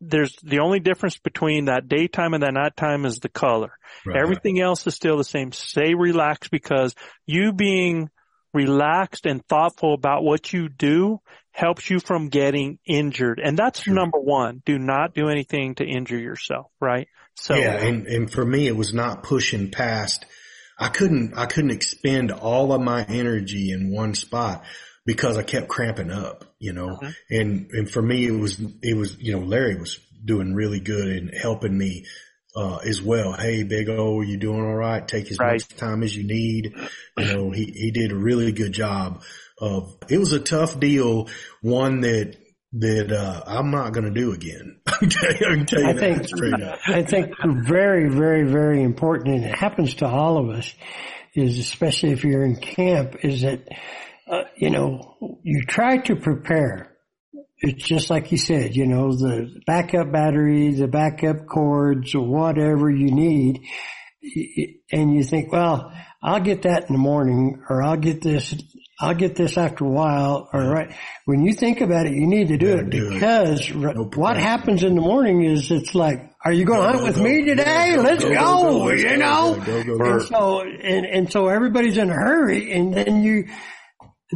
there's the only difference between that daytime and that nighttime is the color. Right. Everything else is still the same. Stay relaxed because you being relaxed and thoughtful about what you do helps you from getting injured. And that's number one. Do not do anything to injure yourself, right? So yeah, and, and for me, it was not pushing past. I couldn't, I couldn't expend all of my energy in one spot because I kept cramping up, you know, Mhm. and, and for me, it was, it was, you know, Larry was doing really good and helping me, uh, as well. Hey, big O, you doing all right? Take as Right. much time as you need. You know, he, he did a really good job of, it was a tough deal, one that, that, uh, I'm not going to do again. I can tell you, I can tell you I that think straight up. I think very, very, very important, and it happens to all of us, is especially if you're in camp, is that uh, you know you try to prepare. It's just like you said, you know, the backup battery, the backup cords, or whatever you need, and you think, well, I'll get that in the morning, or I'll get this, I'll get this after a while, or right. When you think about it, you need to do it do because r- No what happens in the morning is it's like, are you going to hunt with me today? Go, Let's go, you know? yeah, go, go, and so, and, and so everybody's in a hurry and then you,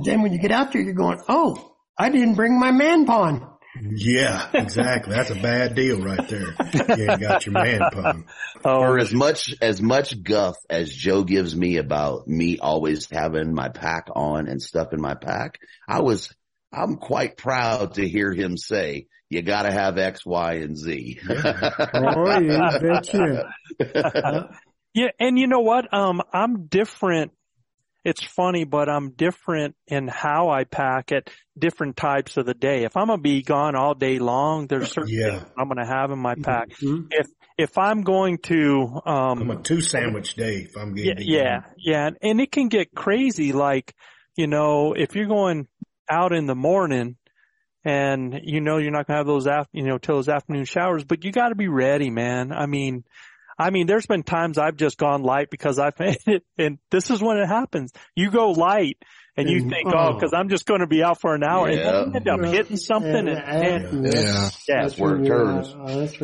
then when you get out there, you're going, oh, I didn't bring my man pawn. Yeah, exactly. That's a bad deal right there. You ain't got your man pun. oh, For as much, as much guff as Joe gives me about me always having my pack on and stuff in my pack, I was, I'm quite proud to hear him say, you gotta have X, Y, and Z. Oh, yeah, bet you. Yeah, and you know what? Um, I'm different. It's funny, but I'm different in how I pack at different types of the day. If I'm gonna be gone all day long, there's certain Yeah. things I'm gonna have in my pack. Mhm. If if I'm going to, um, I'm a two sandwich day if I'm yeah, getting yeah, yeah, and it can get crazy. Like, you know, if you're going out in the morning and you know you're not gonna have those af- you know till those afternoon showers, but you got to be ready, man. I mean, I mean, there's been times I've just gone light because I've made it, and this is when it happens. You go light. And you And- think, oh, because I'm just going to be out for an hour, and then you end up hitting something, and, and Yeah. yeah, That's where it turns.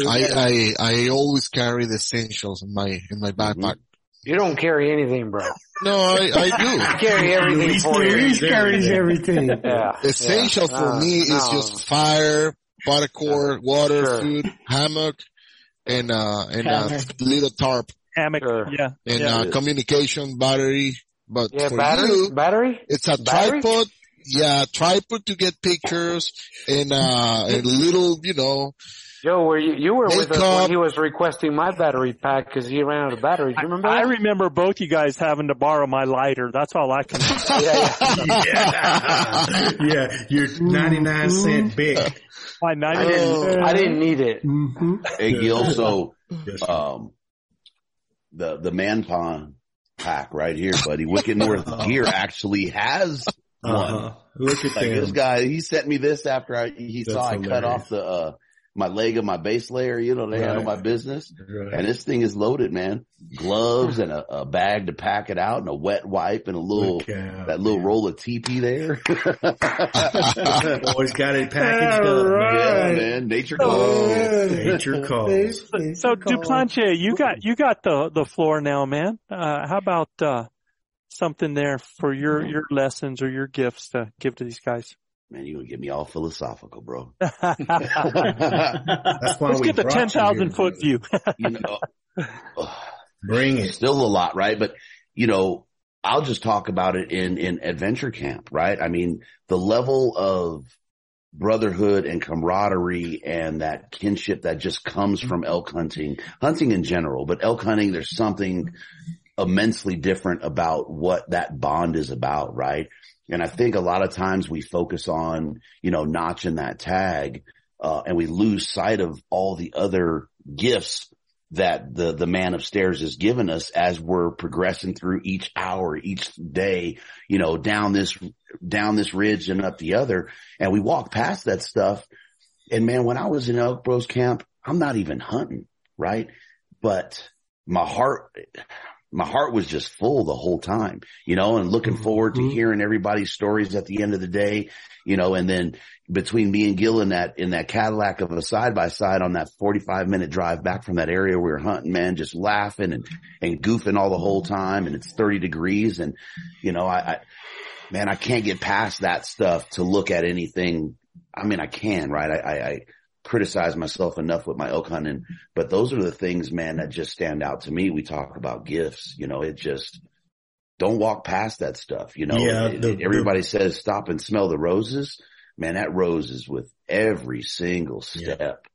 I, I, I always carry the essentials in my, in my backpack. You don't carry anything, bro. No, I, I do. I carry everything Luis for you. Carries everything. Yeah. do. Essential yeah. for Uh, me is no. just fire, body cord, water, Sure. food, hammock, and, uh, and, uh, Hammock. little tarp hammock, Sure. yeah, and, yeah. uh, communication battery. But Yeah, for battery, you, battery. It's a Battery? tripod. Yeah, tripod to get pictures and, uh, a little, you know, Joe, were you, you were Hey, with us when he was requesting my battery pack because he ran out of batteries. Do you remember I that? remember both you guys having to borrow my lighter. That's all I can. yeah, yeah, your 99 cent Bic. My I ninety. didn't, I didn't need it. Mm-hmm. Hey Gil, so um the the man pond pack right here, buddy. Wicked North Gear actually has one. Uh-huh. Look at Like this guy, he sent me this after I he That's saw I cut off the uh my leg of my base layer, you know, to handle my business. Right. And this thing is loaded, man. Gloves and a, a bag to pack it out and a wet wipe and a little out, that little man. roll of TP there. Always got it packaged All up. right. yeah, man. Nature Oh, calls. Nature calls. So Duplantier, you got you got the the floor now, man. Uh, how about uh, something there for your your lessons or your gifts to give to these guys? Man, you're gonna get me all philosophical, bro. That's why Let's get the brought ten you thousand here, foot view. you know, Bring it. still a lot, right? But you know, I'll just talk about it in, in adventure camp, right? I mean, the level of brotherhood and camaraderie and that kinship that just comes from elk hunting, hunting in general, but elk hunting, there's something immensely different about what that bond is about, right? And I think a lot of times we focus on, you know, notching that tag, uh, and we lose sight of all the other gifts that the, the man upstairs has given us as we're progressing through each hour, each day, you know, down this, down this ridge and up the other. And we walk past that stuff. And man, when I was in Elk Bros camp, I'm not even hunting, right? But my heart, my heart was just full the whole time, you know, and looking forward to mm-hmm. hearing everybody's stories at the end of the day, you know, and then between me and Gil in that, in that Cadillac of a side by side on that 45 minute drive back from that area we were hunting, man, just laughing and, and goofing all the whole time. And it's 30 degrees. And, you know, I, I man, I can't get past that stuff to look at anything. I mean, I can, right? I, I, I criticize myself enough with my elk hunting, but those are the things, man, that just stand out to me. We talk about gifts, you know, it just don't walk past that stuff. You know, Yeah, the- everybody says stop and smell the roses. Man, that rose is with every single step.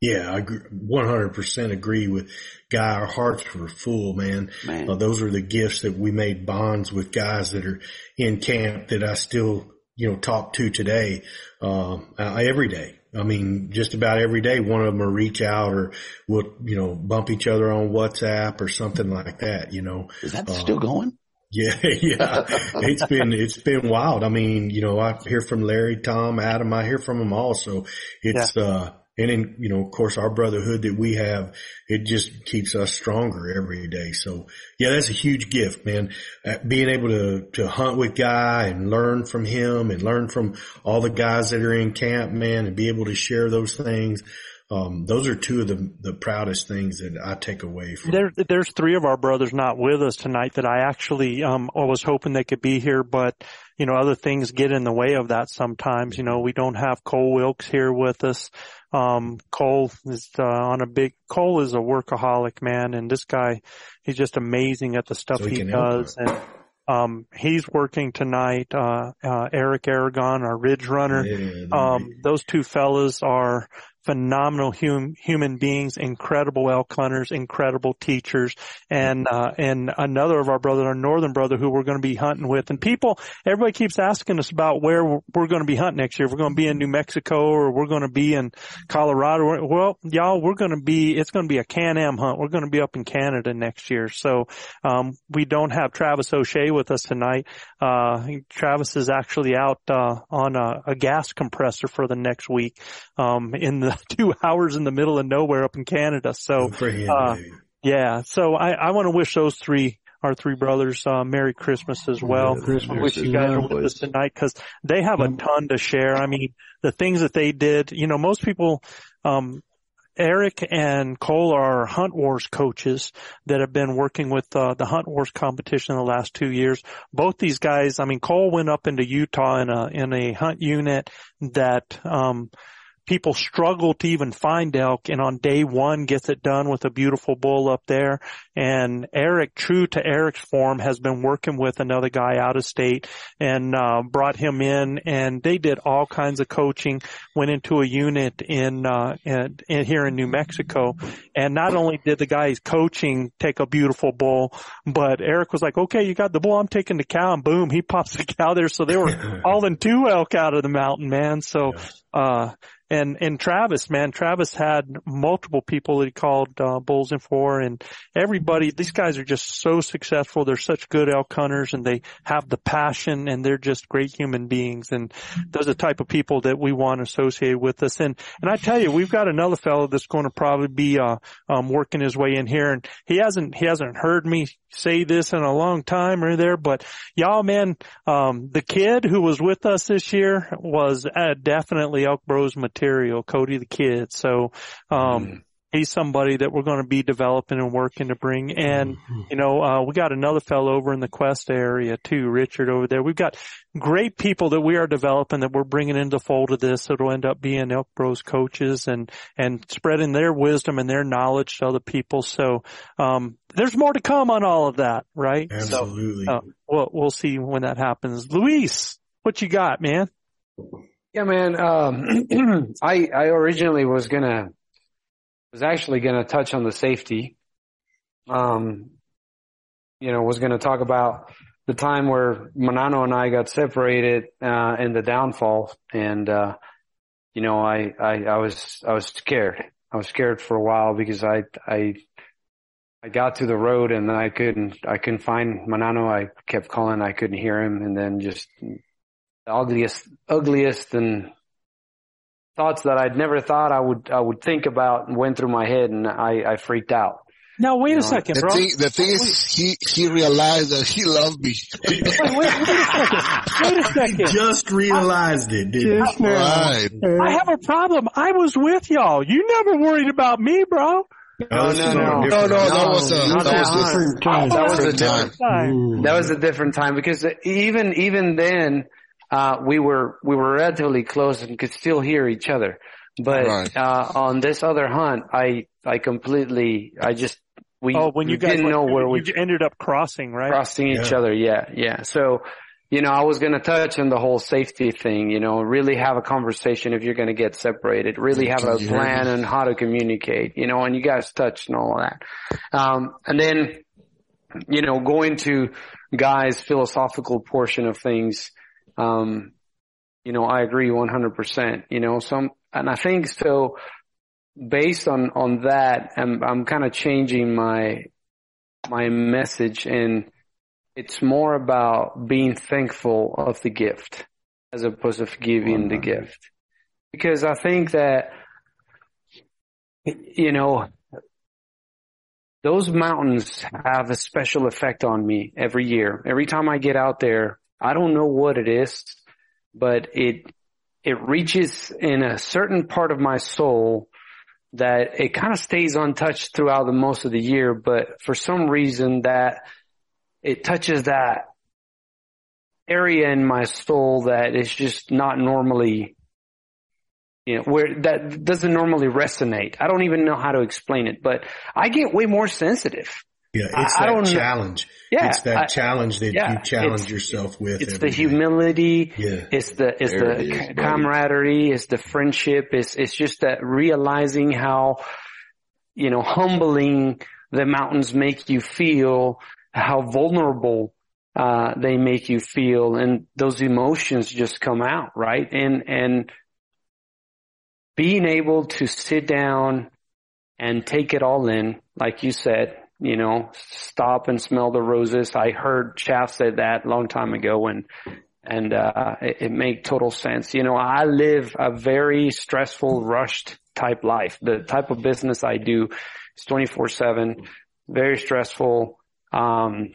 Yeah, I agree, 100% agree with Guy. Our hearts were full, man. Man. Uh, those are the gifts that we made bonds with guys that are in camp that I still, you know, talk to today, um, uh, every day. I mean, just about every day, one of them will reach out or we'll, you know, bump each other on WhatsApp or something like that, you know. Is that Uh, still going? Yeah, yeah. It's been, it's been wild. I mean, you know, I hear from Larry, Tom, Adam, I hear from them all. So it's, uh, and then, you know, of course, our brotherhood that we have, it just keeps us stronger every day. So yeah, that's a huge gift, man. Uh, being able to, to hunt with Guy and learn from him and learn from all the guys that are in camp, man, and be able to share those things. Um, those are two of the, the proudest things that I take away from There, there's three of our brothers not with us tonight that I actually um was hoping they could be here, but you know other things get in the way of that sometimes. You know we don't have Cole Wilkes here with us. Um, Cole is uh, on a big. Cole is a workaholic man, and this guy, he's just amazing at the stuff So he he does. And um, he's working tonight. Uh, uh, Eric Aragon, our Ridge Runner. Yeah, Um, those two fellas are phenomenal hum, human beings, incredible elk hunters, incredible teachers, and uh, and another of our brothers, our northern brother, who we're going to be hunting with. And people, everybody keeps asking us about where we're, going to be hunting next year. We're going to be in New Mexico or we're going to be in Colorado. Well, y'all, we're going to be. It's going to be a Can-Am hunt. We're going to be up in Canada next year. So um, we don't have Travis O'Shea with us tonight. Uh, Travis is actually out uh, on a, a gas compressor for the next week um, in the two hours in the middle of nowhere up in Canada. So, him, uh, yeah. So I, I want to wish those three, our three brothers, uh, Merry Christmas as well. Christmas. I wish you guys are with us tonight because they have a ton to share. I mean, the things that they did, you know, most people, um, Eric and Cole are Hunt Wars coaches that have been working with uh, the Hunt Wars competition in the last two years. Both these guys, I mean, Cole went up into Utah in a in a hunt unit that um, people struggle to even find elk and on day one gets it done with a beautiful bull up there. And Eric, true to Eric's form, has been working with another guy out of state and, uh, brought him in and they did all kinds of coaching, went into a unit in, uh, in, in here in New Mexico. And not only did the guys coaching take a beautiful bull, but Eric was like, okay, you got the bull, I'm taking the cow and boom, he pops the cow there. So they were all in two elk out of the mountain, man. So, uh, and and Travis, man, Travis had multiple people that he called uh, bulls in for, and everybody. These guys are just so successful. They're such good elk hunters, and they have the passion, and they're just great human beings. And those are the type of people that we want associated with us. And and I tell you, we've got another fellow that's going to probably be uh, um, working his way in here, and he hasn't he hasn't heard me say this in a long time or there, but y'all, man, um, the kid who was with us this year was uh, definitely Elk Bros material, Cody the kid. So, um, mm. He's somebody that we're going to be developing and working to bring. And, mm-hmm. you know, uh, we got another fellow over in the Questa area too, Richard over there. We've got great people that we are developing that we're bringing into fold of this. It'll end up being Elk Bros coaches and, and spreading their wisdom and their knowledge to other people. So, um, there's more to come on all of that, right? Absolutely. So, uh, we'll, we'll see when that happens. Luis, what you got, man? Yeah, man. Um, I I originally was gonna was actually gonna touch on the safety. Um, you know, was gonna talk about the time where Manano and I got separated uh, in the downfall, and uh, you know, I, I I was I was scared. I was scared for a while because I I I got to the road and I couldn't I couldn't find Manano. I kept calling, I couldn't hear him, and then just the ugliest, ugliest and thoughts that I'd never thought I would, I would think about went through my head and I, I freaked out. Now wait you a second, the bro. Thing, the thing is, he he realized that he loved me. wait, wait, wait, a second. Wait a second. He just realized it, didn't right. I have a problem. I was with y'all. You never worried about me, bro. No, no, no, no, no, no, that was a, that, that was different time. That was a different time. That was a different time because even, even then, uh, we were we were relatively close and could still hear each other. But right. uh, on this other hunt, I I completely I just we oh when you didn't guys, know where we ended up crossing right crossing yeah. each other. Yeah, yeah. So you know, I was going to touch on the whole safety thing, you know, really have a conversation if you're going to get separated, really have a plan on how to communicate, you know, and you guys touched on all of that. Um, and then, you know, going to guys' philosophical portion of things, um, you know, I agree 100%, you know, some, and I think so based on, on that, I'm, I'm kind of changing my, my message and it's more about being thankful of the gift as opposed to giving the gift. Because I think that, you know, those mountains have a special effect on me every year. Every time I get out there, I don't know what it is, but it, it reaches in a certain part of my soul that it kind of stays untouched throughout the most of the year, but for some reason that it touches that area in my soul that is just not normally, you know, where that doesn't normally resonate. I don't even know how to explain it, but I get way more sensitive. Yeah, it's I, that I challenge. Yeah, it's that I, challenge that yeah, you challenge yourself with. It's the humility. Yeah. It's the it's There the it is, camaraderie. It's the friendship. It's it's just that realizing how you know humbling the mountains make you feel, how vulnerable uh, they make you feel, and those emotions just come out, right? And and being able to sit down and take it all in, like you said, you know, stop and smell the roses. I heard Chaff say that a long time ago and, and, uh, it, it made total sense. You know, I live a very stressful, rushed type life. The type of business I do is 24 seven, very stressful. Um,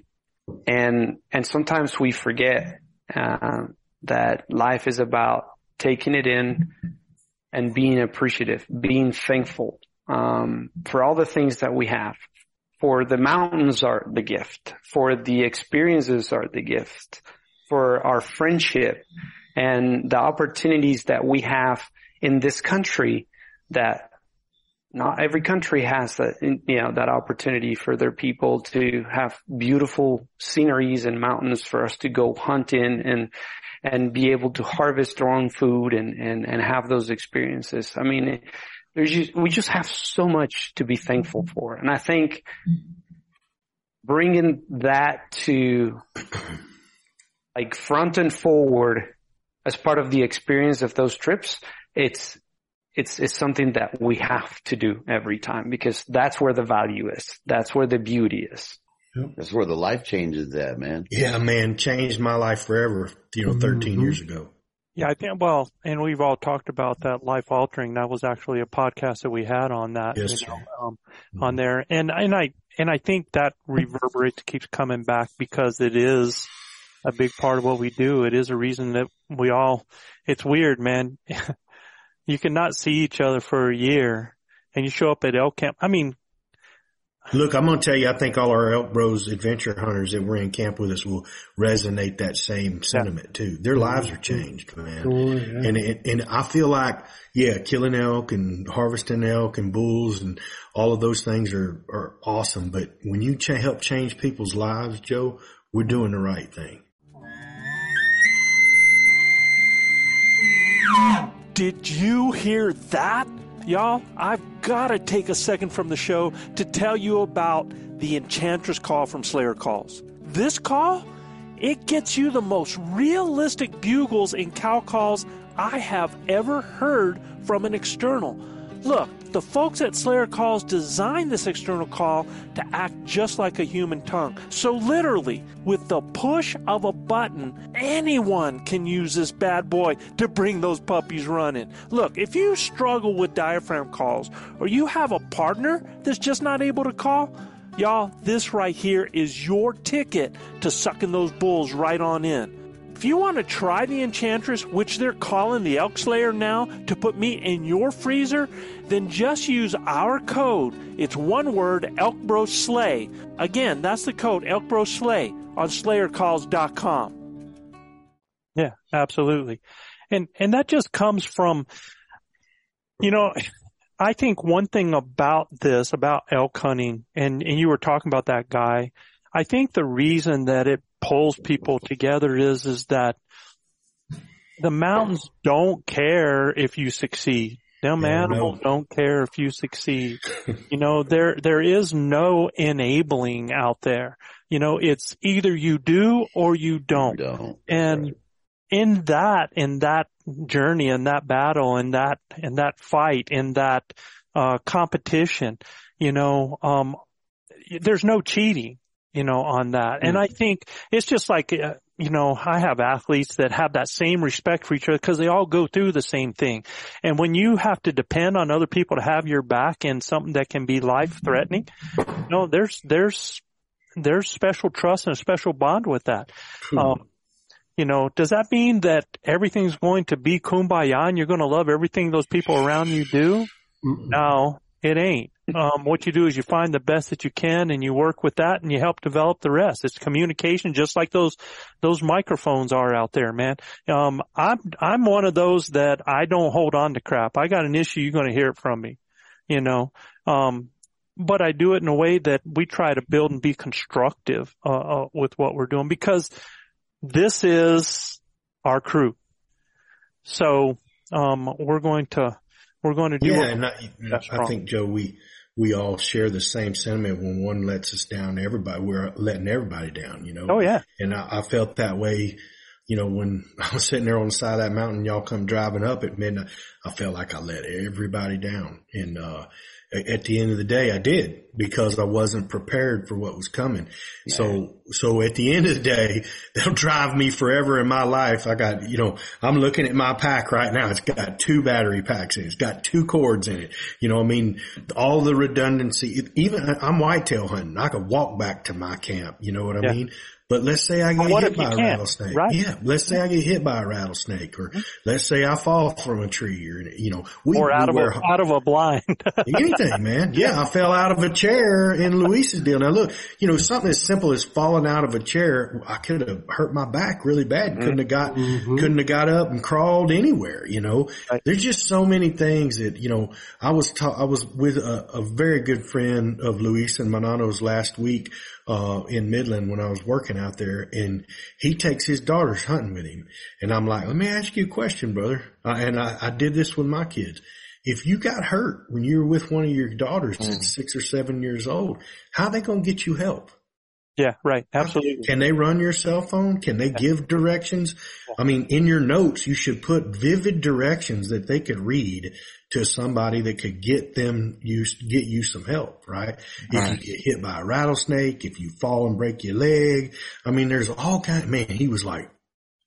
and, and sometimes we forget, uh, that life is about taking it in and being appreciative, being thankful, um, for all the things that we have, for the mountains are the gift, for the experiences are the gift, for our friendship and the opportunities that we have in this country that not every country has that, you know, that opportunity for their people to have beautiful sceneries and mountains for us to go hunt in and, and be able to harvest our own food and, and, and have those experiences. I mean, there's just, we just have so much to be thankful for. And I think bringing that to like front and forward as part of the experience of those trips, it's, it's, it's something that we have to do every time because that's where the value is. That's where the beauty is. That's where the life changes at, man. Yeah, man, changed my life forever, you know, 13 Mhm. years ago. Yeah, I think, well, and we've all talked about that life altering. That was actually a podcast that we had on that, Yes, you know, um, on there. And, and I, and I think that reverberates, keeps coming back because it is a big part of what we do. It is a reason that we all, it's weird, man. you cannot see each other for a year and you show up at elk camp. I mean, Look, I'm going to tell you, I think all our Elk Bros adventure hunters that were in camp with us will resonate that same sentiment too. Their lives are changed, man. Sure, yeah. And it, and I feel like, yeah, killing elk and harvesting elk and bulls and all of those things are, are awesome. But when you cha- help change people's lives, Joe, we're doing the right thing. Did you hear that? Y'all, I've got to take a second from the show to tell you about the Enchantress call from Slayer Calls. This call, it gets you the most realistic bugles and cow calls I have ever heard from an external. Look, the folks at Slayer Calls designed this external call to act just like a human tongue. So literally, with the push of a button, anyone can use this bad boy to bring those puppies running. Look, if you struggle with diaphragm calls or you have a partner that's just not able to call, y'all, this right here is your ticket to sucking those bulls right on in. If you want to try the Enchantress, which they're calling the Elk Slayer now, to put meat in your freezer, then just use our code. It's one word, Elk Slay. Again, that's the code, Elk Slay, on SlayerCalls.com. Yeah, absolutely. And, and that just comes from, you know, I think one thing about this, about elk hunting, and, and you were talking about that guy, I think the reason that it pulls people together is, is that the mountains don't care if you succeed. Them Yeah, animals no. don't care if you succeed. you know, there, there is no enabling out there. You know, it's either you do or you don't. Don't. And in that, in that journey, in that battle, in that, in that fight, in that, uh, competition, you know, um, there's no cheating, you know, on that. And I think it's just like, uh, you know, I have athletes that have that same respect for each other because they all go through the same thing. And when you have to depend on other people to have your back in something that can be life threatening, you know, there's, there's, there's special trust and a special bond with that. Um, you know, does that mean that everything's going to be kumbaya and you're going to love everything those people around you do? No, it ain't. Um, what you do is you find the best that you can and you work with that and you help develop the rest. It's communication just like those, those microphones are out there, man. Um, I'm, I'm one of those that I don't hold on to crap. I got an issue, you're going to hear it from me, you know. Um, but I do it in a way that we try to build and be constructive, uh, uh with what we're doing because this is our crew. So, um, we're going to, we're going to do Yeah, and I, I think Joe, we we all share the same sentiment. When one lets us down, everybody we're letting everybody down. You know. Oh yeah. And I, I felt that way. You know, when I was sitting there on the side of that mountain, y'all come driving up at midnight. I felt like I let everybody down. And uh at the end of the day, I did because I wasn't prepared for what was coming. So, so at the end of the day, they'll drive me forever in my life. I got, you know, I'm looking at my pack right now. It's got two battery packs in it. It's got two cords in it. You know, I mean, all the redundancy, even I'm whitetail hunting. I could walk back to my camp. You know what I Yeah. mean? But let's say I get hit by a rattlesnake. Right. Yeah. Let's say I get hit by a rattlesnake or mm-hmm. let's say I fall from a tree or, you know, we, or out we of a, out of a blind. anything, man. Yeah. I fell out of a chair in Luis's deal. Now look, you know, something as simple as falling out of a chair, I could have hurt my back really bad. Mm-hmm. Couldn't have got, mm-hmm. couldn't have got up and crawled anywhere, you know. There's just so many things that, you know, I was ta- I was with a, a very good friend of Luis and Manano's last week, uh, in Midland when I was working out there and he takes his daughters hunting with him. And I'm like, let me ask you a question, brother. Uh, and I, I did this with my kids. If you got hurt when you were with one of your daughters that's six or seven years old, how are they going to get you help? yeah, right. Absolutely. Can they run your cell phone? Can they give directions? I mean, in your notes, you should put vivid directions that they could read to somebody that could get them use, get you some help, right? If Right. you get hit by a rattlesnake, if you fall and break your leg. I mean, there's all kind man, he was like,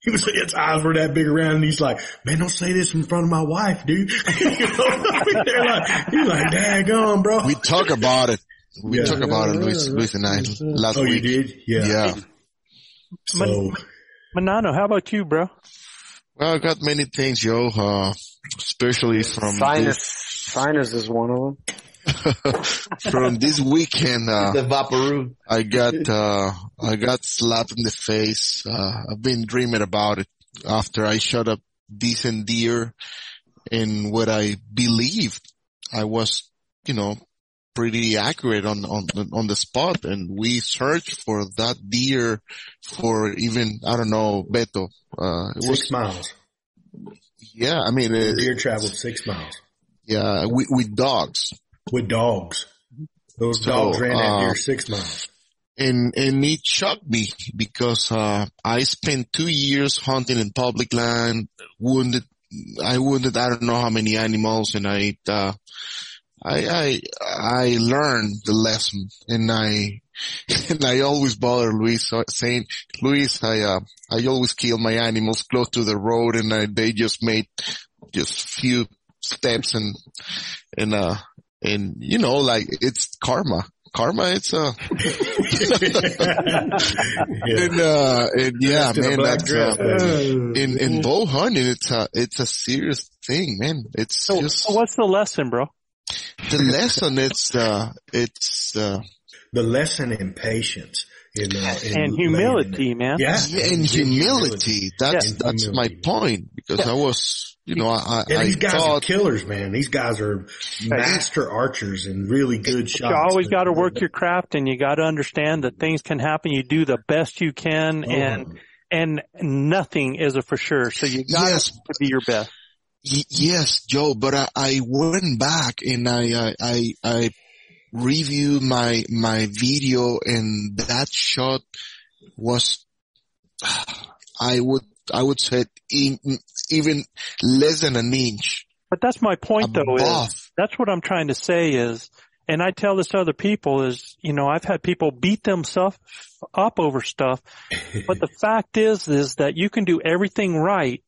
he was, like, his eyes were that big around and he's like, man, don't say this in front of my wife, dude. you know, I mean, they're like, he's like, daggone, bro. We talk about it. We Yeah. talk about it, Luis, Luis and I last oh, you week. did? Yeah. Yeah. So, Manano, how about you, bro? Well, I got many things, yo, uh, especially from Sinus, this, sinus is one of them. from this weekend. Uh, The Vaporub. I got, uh, I got slapped in the face. Uh, I've been dreaming about it after I shot a decent deer and what I believed I was, you know, pretty accurate on, on, on the spot. And we searched for that deer for even, I don't know, Beto, uh, it six was, miles. yeah, I mean, The deer traveled six miles yeah, with, with dogs. with dogs. Those So, dogs ran that uh, deer six miles. and and it shocked me because uh I spent two years hunting in public land, wounded I wounded I don't know how many animals, and I uh I I I learned the lesson, and I and I always bother Luis uh, saying, Luis, I uh I always kill my animals close to the road, and I, they just made just few steps and and uh and you know like it's karma. Karma it's uh and uh and yeah Dressed man that's dress, uh, in in bow hunting it's a it's a serious thing man. It's So, just so what's the lesson, bro? The lesson it's uh it's uh the lesson in patience. In, uh, in And humility, man. Yeah. yeah, and humility that's Yeah. that's my point because i was you know i And i, these I guys are thought killers, man. These guys are master archers and really good shots. You always got to work your craft, and you got to understand that things can happen. You do the best you can, Oh. and and nothing is a for sure. So you got Yes. to be your best. Y- yes, Joe, but I, I went back and I, I, I, reviewed my, my video and that shot was, I would, I would say in, even less than an inch. But that's my point, though. Is that's what I'm trying to say is, and I tell this to other people is, you know, I've had people beat themselves up over stuff, but the fact is, is that you can do everything right,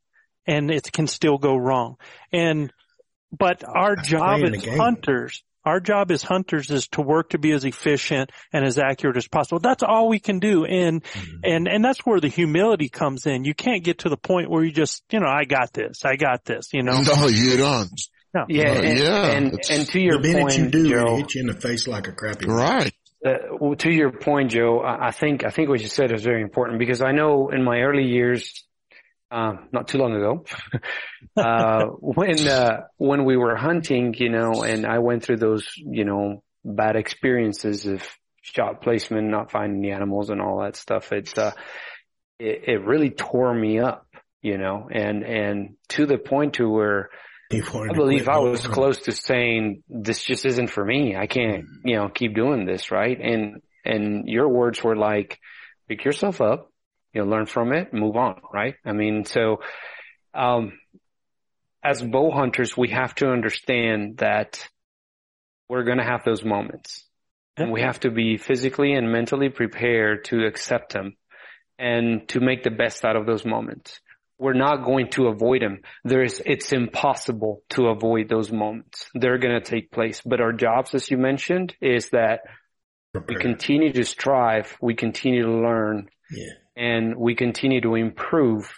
and it can still go wrong. And but our job as hunters, our job as hunters is to work to be as efficient and as accurate as possible. That's all we can do. And, Mm-hmm. and, and that's where the humility comes in. You can't get to the point where you just, you know, I got this, I got this, you know? No, you don't. No. Yeah, Uh, and, yeah, and, and to your the minute point, you do, Joe, it hit you in the face like a crappy. Right. Uh, well, to your point, Joe, I I think I think what you said is very important because I know in my early years, um, not too long ago, uh, when uh, when we were hunting, you know, and I went through those, you know, bad experiences of shot placement, not finding the animals, and all that stuff. It uh, it, it really tore me up, you know, and and to the point to where I believe I was close to saying this just isn't for me. I can't, you know, keep doing this, right? And and your words were like, pick yourself up, you know, learn from it, move on, right? I mean, so um as bow hunters, we have to understand that we're going to have those moments. And we have to be physically and mentally prepared to accept them and to make the best out of those moments. We're not going to avoid them. There is, it's impossible to avoid those moments. They're going to take place. But our jobs, as you mentioned, is that we continue to strive, we continue to learn, Yeah. And we continue to improve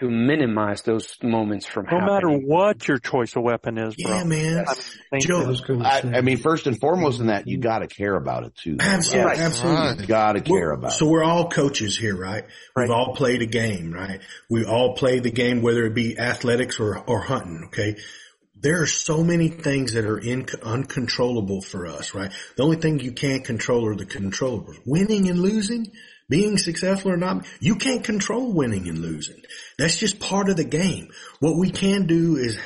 to minimize those moments from no happening. matter what your choice of weapon is, bro. Yeah, man. I mean, Joe, I, I mean, first and foremost in that, you gotta care about it too. Absolutely, Right. absolutely. You gotta care We're- about it. So we're all coaches here, right? We've all played a game, right? We all play the game, whether it be athletics or, or hunting, okay? There are so many things that are in, uncontrollable for us, right? The only thing you can't control are the controllables. Winning and losing, being successful or not, you can't control winning and losing. That's just part of the game. What we can do is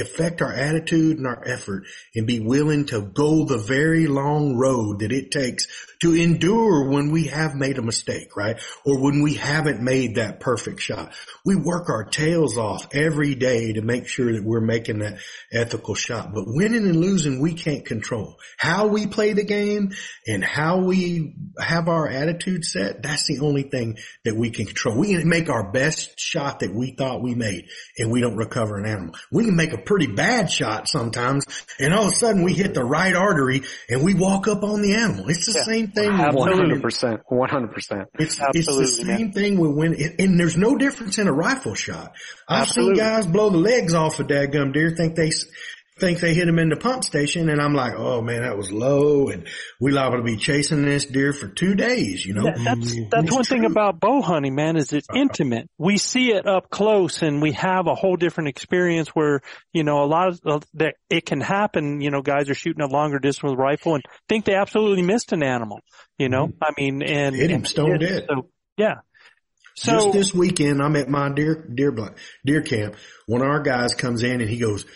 affect our attitude and our effort and be willing to go the very long road that it takes to endure when we have made a mistake, right? Or when we haven't made that perfect shot. We work our tails off every day to make sure that we're making that ethical shot. But winning and losing, we can't control. How we play the game and how we have our attitude set, that's the only thing that we can control. We can make our best shot that we thought we made and we don't recover an animal. We can make a pretty bad shot sometimes and all of a sudden we hit the right artery and we walk up on the animal. It's the same thing. with One winning. hundred percent, one hundred percent. It's, Absolutely, it's the man. same thing with when, and there's no difference in a rifle shot. I've Absolutely. seen guys blow the legs off a dadgum deer, think they, s- think they hit him in the pump station, and I'm like, oh man, that was low, and we liable to be chasing this deer for two days, you know? That- that's mm-hmm. that's it's one thing about bow hunting, man, is it's uh-huh. intimate. We see it up close, and we have a whole different experience where you know a lot of of that it can happen. You know, guys are shooting a longer distance with a rifle and think they absolutely missed an animal. You know, mm-hmm. I mean, and Hit him stone dead. So yeah. So Just this weekend, I'm at my deer deer deer camp. One of our guys comes in and he goes,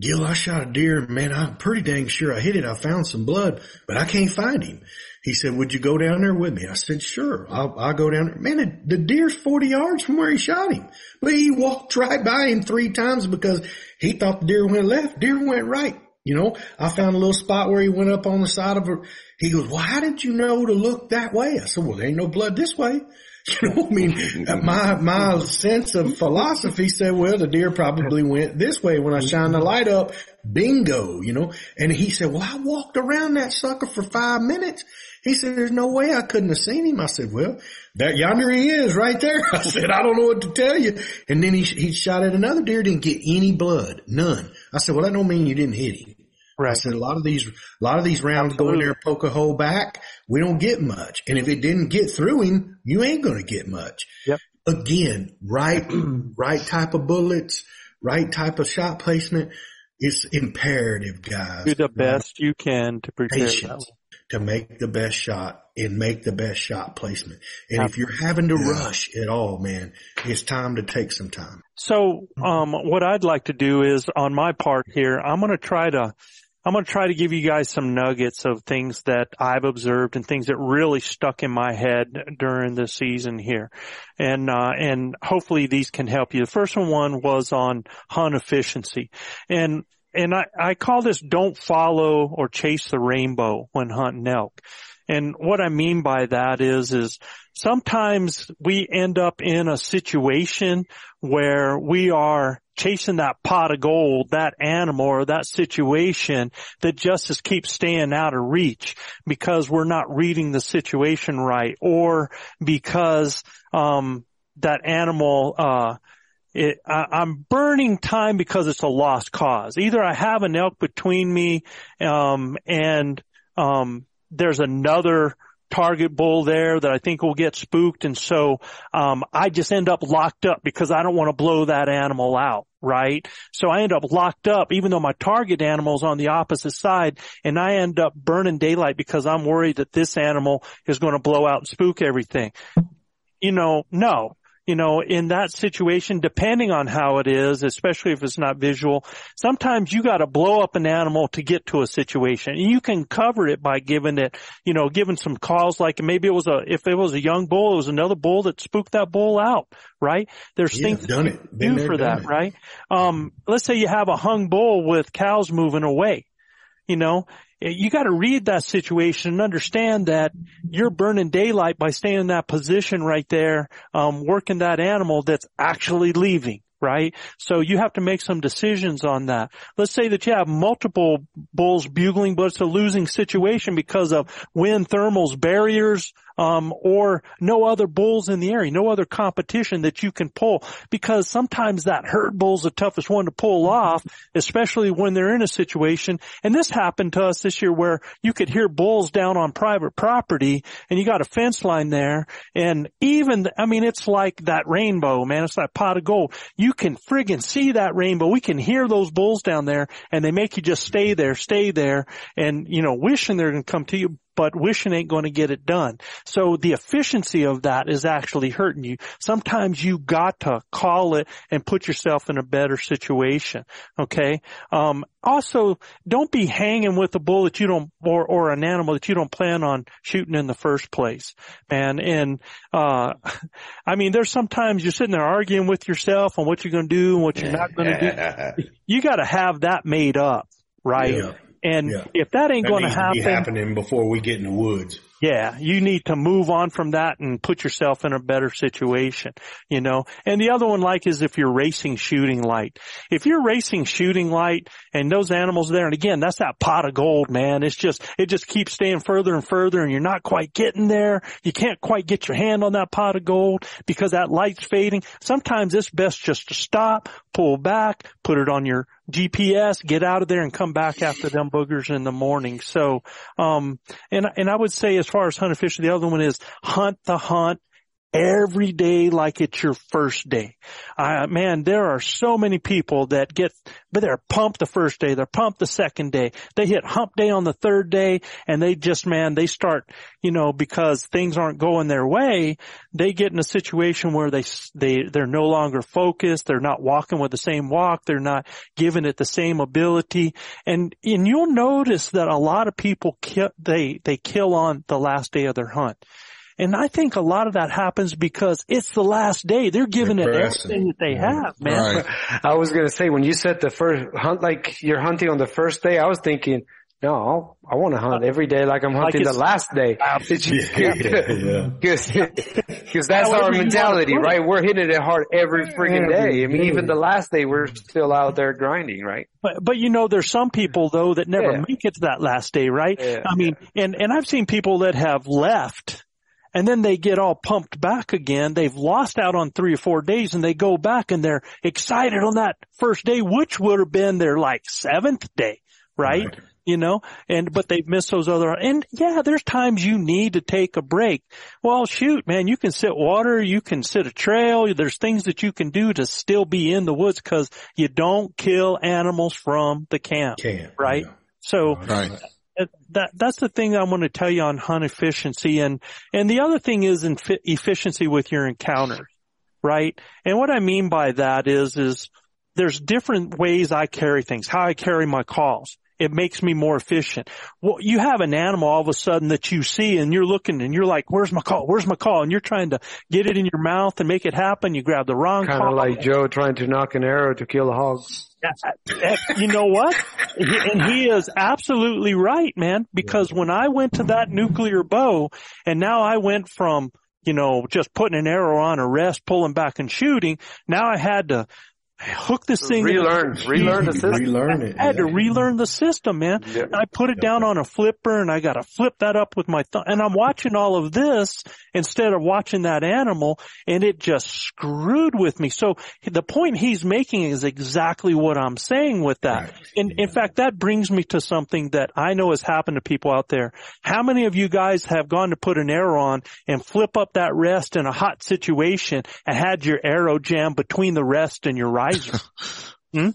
"Gil, I shot a deer. Man, I'm pretty dang sure I hit it. I found some blood, but I can't find him." He said, "Would you go down there with me?" I said, "Sure. I'll, I'll go down there." Man, the, deer's 40 yards from where he shot him, but he walked right by him three times because he thought the deer went left. Deer went right. You know, I found a little spot where he went up on the side of a. He goes, "Well, how did you know to look that way?" I said, "Well, there ain't no blood this way." You know, I mean, my, my sense of philosophy said, well, the deer probably went this way when I shined the light up. Bingo, you know, and he said, well, I walked around that sucker for five minutes. He said, there's no way I couldn't have seen him. I said, well, that yonder he is right there. I said, I don't know what to tell you. And then he, he shot at another deer, didn't get any blood, none. I said, well, that don't mean you didn't hit him. I said a lot of these, a lot of these rounds go in there and poke a hole back. We don't get much. And if it didn't get through him, you ain't going to get much. Yep. Again, right, right type of bullets, right type of shot placement. It's imperative, guys. do the best you can to prepare to make the best shot and make the best shot placement. And if you're having to rush at all, man, it's time to take some time. So, um, what I'd like to do is on my part here, I'm going to try to, I'm going to try to give you guys some nuggets of things that I've observed and things that really stuck in my head during the season here. And, uh, and hopefully these can help you. The first one was on hunt efficiency and, and I, I call this don't follow or chase the rainbow when hunting elk. And what I mean by that is, is sometimes we end up in a situation where we are chasing that pot of gold, that animal or that situation that justice keeps staying out of reach because we're not reading the situation right or because, um, that animal, uh, it, I, I'm burning time because it's a lost cause. Either I have an elk between me, um, and, um, there's another target bull there that I think will get spooked. And so, um, I just end up locked up because I don't want to blow that animal out. Right. So I end up locked up even though my target animal is on the opposite side and I end up burning daylight because I'm worried that this animal is going to blow out and spook everything. You know, no you know, in that situation, depending on how it is, especially if it's not visual, sometimes you got to blow up an animal to get to a situation. And you can cover it by giving it, you know, giving some calls like maybe it was a, if it was a young bull, it was another bull that spooked that bull out, right? There's Yeah, things done you it. Been do there, for that, it. right? Um, let's say you have a hung bull with cows moving away you know, you got to read that situation and understand that you're burning daylight by staying in that position right there, um, working that animal that's actually leaving. Right. So you have to make some decisions on that. Let's say that you have multiple bulls bugling, but it's a losing situation because of wind, thermals, barriers, um, or no other bulls in the area, no other competition that you can pull because sometimes that herd bull's the toughest one to pull off, especially when they're in a situation. And this happened to us this year where you could hear bulls down on private property and you got a fence line there and even, I mean, it's like that rainbow, man. It's that pot of gold. You can friggin' see that rainbow. We can hear those bulls down there and they make you just stay there, stay there and, you know, wishing they're going to come to you but wishing ain't going to get it done. So the efficiency of that is actually hurting you. Sometimes you got to call it and put yourself in a better situation. Okay. Um, also don't be hanging with a bull that you don't, or, or an animal that you don't plan on shooting in the first place, man. And, uh, I mean, there's sometimes you're sitting there arguing with yourself on what you're going to do and what you're not going to do. You got to have that made up, right? Yeah. And Yeah. if that ain't going to happen, happening before we get in the woods. yeah, you need to move on from that and put yourself in a better situation, you know. And the other one like is if you're racing shooting light. If you're racing shooting light and those animals there, and again, that's that pot of gold, man. It's just, it just keeps staying further and further and you're not quite getting there. You can't quite get your hand on that pot of gold because that light's fading. Sometimes it's best just to stop, pull back, put it on your GPS, get out of there and come back after them boogers in the morning. So, um, and, and I would say as far as hunting fish, the other one is hunt the hunt every day like it's your first day. Uh, man, there are so many people that get, but they're pumped the first day, they're pumped the second day, they hit hump day on the third day and they just, man, they start, you know, because things aren't going their way, they get in a situation where they, they, they're no longer focused, they're not walking with the same walk, they're not giving it the same ability, and, and you'll notice that a lot of people kill, they, they kill on the last day of their hunt. And I think a lot of that happens because it's the last day. They're giving it everything that they have, man. I was gonna say when you said the first hunt, like you're hunting on the first day, I was thinking, no, I want to hunt every day like I'm Like hunting the last day. Yeah. Because that's However our mentality, right? We're hitting it hard every friggin' day. I mean, day. even the last day, we're still out there grinding, right? But, but you know, there's some people though that never Yeah. make it to that last day, right? Yeah, I mean, and, and I've seen people that have left and then they get all pumped back again. They've lost out on three or four days and they go back and they're excited on that first day, which would have been their like seventh day, right? You know, and, but they've missed those other, and yeah, there's times you need to take a break. Well, shoot, man, you can sit water, you can sit a trail, there's things that you can do to still be in the woods cause you don't kill animals from the camp, Camp, right? So, Right. That, that that's the thing I want to tell you on hunt efficiency and and the other thing is in efficiency with your encounters, right? And what I mean by that is is there's different ways I carry things, how I carry my calls. It makes me more efficient. Well, you have an animal all of a sudden that you see and you're looking and you're like, where's my call? Where's my call? And you're trying to get it in your mouth and make it happen. You grab the wrong call. Kind of like Joe trying to nock an arrow to kill a hog. Eh, you know what? And he is absolutely right, man, because when I went to that nuclear bow and now I went from, you know, just putting an arrow on a rest, pulling back and shooting, now I had to hook this thing. Relearn, relearn the system. Relearn it. I had to relearn the system, man. And I put it down on a flipper and I got to flip that up with my thumb. And I'm watching all of this instead of watching that animal and it just screwed with me. So the point he's making is exactly what I'm saying with that. And in fact, that brings me to something that I know has happened to people out there. How many of you guys have gone to put an arrow on and flip up that rest in a hot situation and had your arrow jam between the rest and your riser? hmm?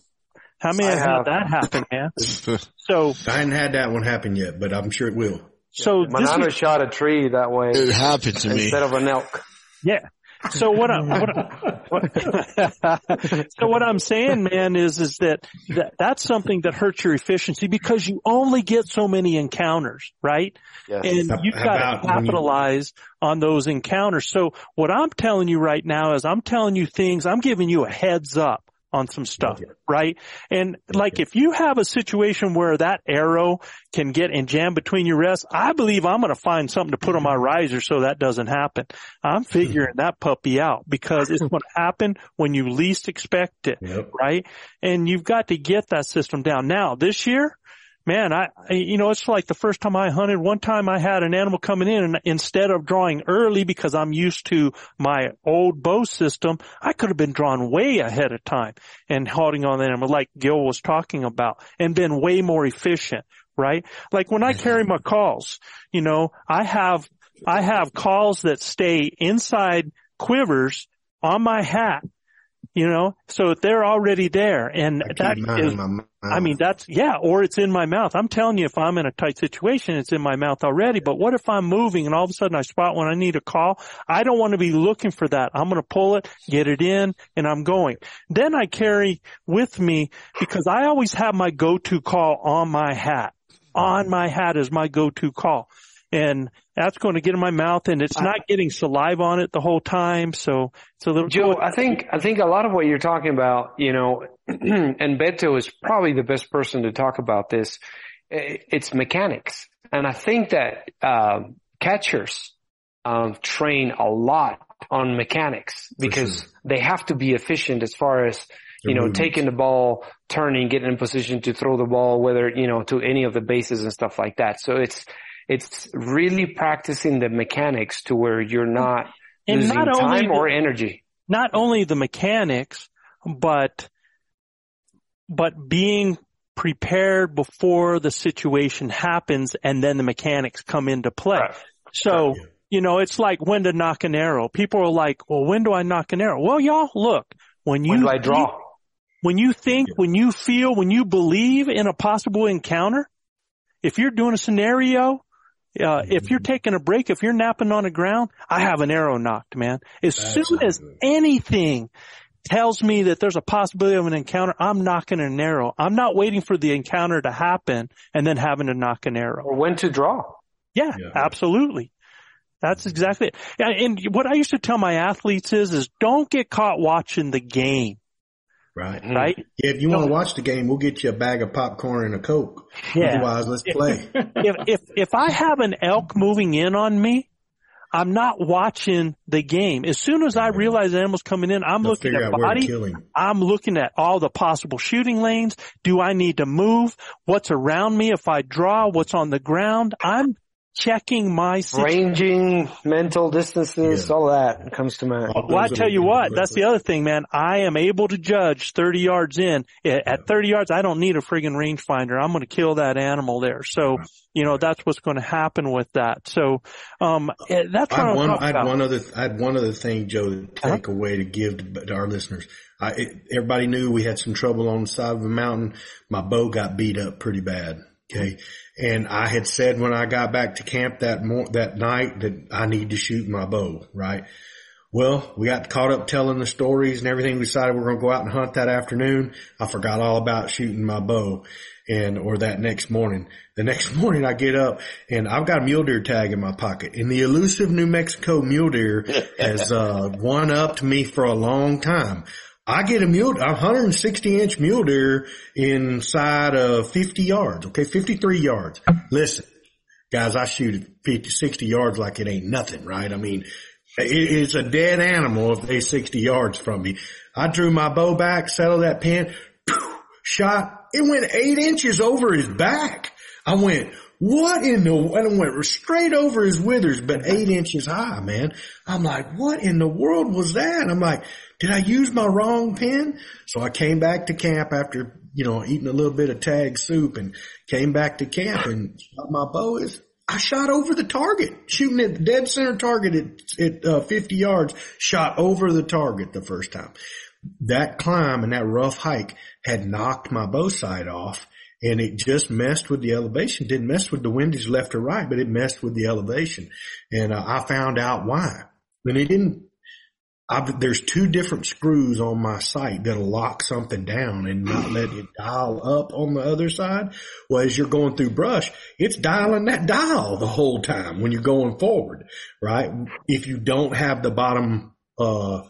How many I have had that happen, man? So, I hadn't had that one happen yet, but I'm sure it will. so My this nana is, shot a tree that way It happened to me. instead of an elk. yeah. So what I'm, what, what so what I'm saying, man, is, is that, that that's something that hurts your efficiency because you only get so many encounters, right? Yes. And How- you've how got to when you- capitalize on those encounters. So what I'm telling you right now is I'm telling you things, I'm giving you a heads up on some stuff, right? And like if you have a situation where that arrow can get and jam between your rests, I believe I'm going to find something to put on my riser so that doesn't happen. I'm hmm. figuring that puppy out because it's going to happen when you least expect it, Yep. right? And you've got to get that system down. Now this year, man, I, you know, it's like the first time I hunted, one time I had an animal coming in and instead of drawing early because I'm used to my old bow system, I could have been drawn way ahead of time and holding on the animal like Gil was talking about and been way more efficient, right? Like when I carry my calls, you know, I have, I have calls that stay inside quivers on my hat you know, so they're already there. And that is, I mean, that's, yeah, or it's in my mouth. I'm telling you, if I'm in a tight situation, it's in my mouth already. But what if I'm moving and all of a sudden I spot when I need a call? I don't want to be looking for that. I'm going to pull it, get it in, and I'm going. Then I carry with me because I always have my go-to call on my hat. On my hat is my go-to call and that's going to get in my mouth and it's not getting saliva on it the whole time. So it's a little. Joe, I think, I think a lot of what you're talking about, you know, and Beto is probably the best person to talk about this. It's mechanics. And I think that, uh, catchers, um, train a lot on mechanics because sure. they have to be efficient as far as, you know, taking the ball, turning, getting in position to throw the ball, whether, you know, to any of the bases and stuff like that. So it's, it's really practicing the mechanics to where you're not and losing not time or energy. Not only the mechanics, but, but being prepared before the situation happens and then the mechanics come into play. Right. So, you know, it's like when to nock an arrow. People are like, well, when do I nock an arrow? Well, y'all, look, when you, when do I draw? When you think, when you feel, when you believe in a possible encounter, if you're doing a scenario uh, if you're taking a break, if you're napping on the ground, I have an arrow nocked, man. As That's soon as good. anything tells me that there's a possibility of an encounter, I'm nocking an arrow. I'm not waiting for the encounter to happen and then having to nock an arrow. Or when to draw. Yeah, yeah. absolutely. That's exactly it. And what I used to tell my athletes is, is don't get caught watching the game. Right. Right. Yeah, if you want to watch the game, we'll get you a bag of popcorn and a Coke. Yeah. Otherwise, let's play. if, if, if I have an elk moving in on me, I'm not watching the game. As soon as I realize the animal's coming in, I'm They'll looking at body. I'm looking at all the possible shooting lanes. Do I need to move? What's around me? If I draw, what's on the ground? I'm checking my situation. ranging mental distances, yeah. all that comes to mind. Well, I tell you what, that's the other thing, man. I am able to judge 30 yards in. At 30 yards, I don't need a friggin' rangefinder. I'm going to kill that animal there. So, you know, that's what's going to happen with that. So, um, eh, that's what I, one, I had about. one other, I had one other thing, Joe, to uh-huh. take uh-huh. away to give to our listeners. I, it, everybody knew we had some trouble on the side of the mountain. My bow got beat up pretty bad. Okay. And I had said when I got back to camp that mo- that night that I need to shoot my bow, right? Well, we got caught up telling the stories and everything. We decided we are going to go out and hunt that afternoon. I forgot all about shooting my bow and, or that next morning. The next morning I get up and I've got a mule deer tag in my pocket and the elusive New Mexico mule deer has, uh, one upped me for a long time. I get a mule, a 160 inch mule deer inside of 50 yards. Okay. 53 yards. Listen, guys, I shoot 50, 60 yards like it ain't nothing, right? I mean, it, it's a dead animal if they 60 yards from me. I drew my bow back, settled that pin, shot. It went eight inches over his back. I went, what in the, and it went straight over his withers, but eight inches high, man. I'm like, what in the world was that? I'm like, did I use my wrong pin? So I came back to camp after, you know, eating a little bit of tag soup and came back to camp and shot my bow is, I shot over the target, shooting at the dead center target at, at uh, 50 yards, shot over the target the first time. That climb and that rough hike had knocked my bow sight off and it just messed with the elevation. Didn't mess with the windage left or right, but it messed with the elevation. And uh, I found out why. And it didn't I've, there's two different screws on my sight that'll lock something down and not let it dial up on the other side. Well, as you're going through brush, it's dialing that dial the whole time when you're going forward, right? If you don't have the bottom, uh,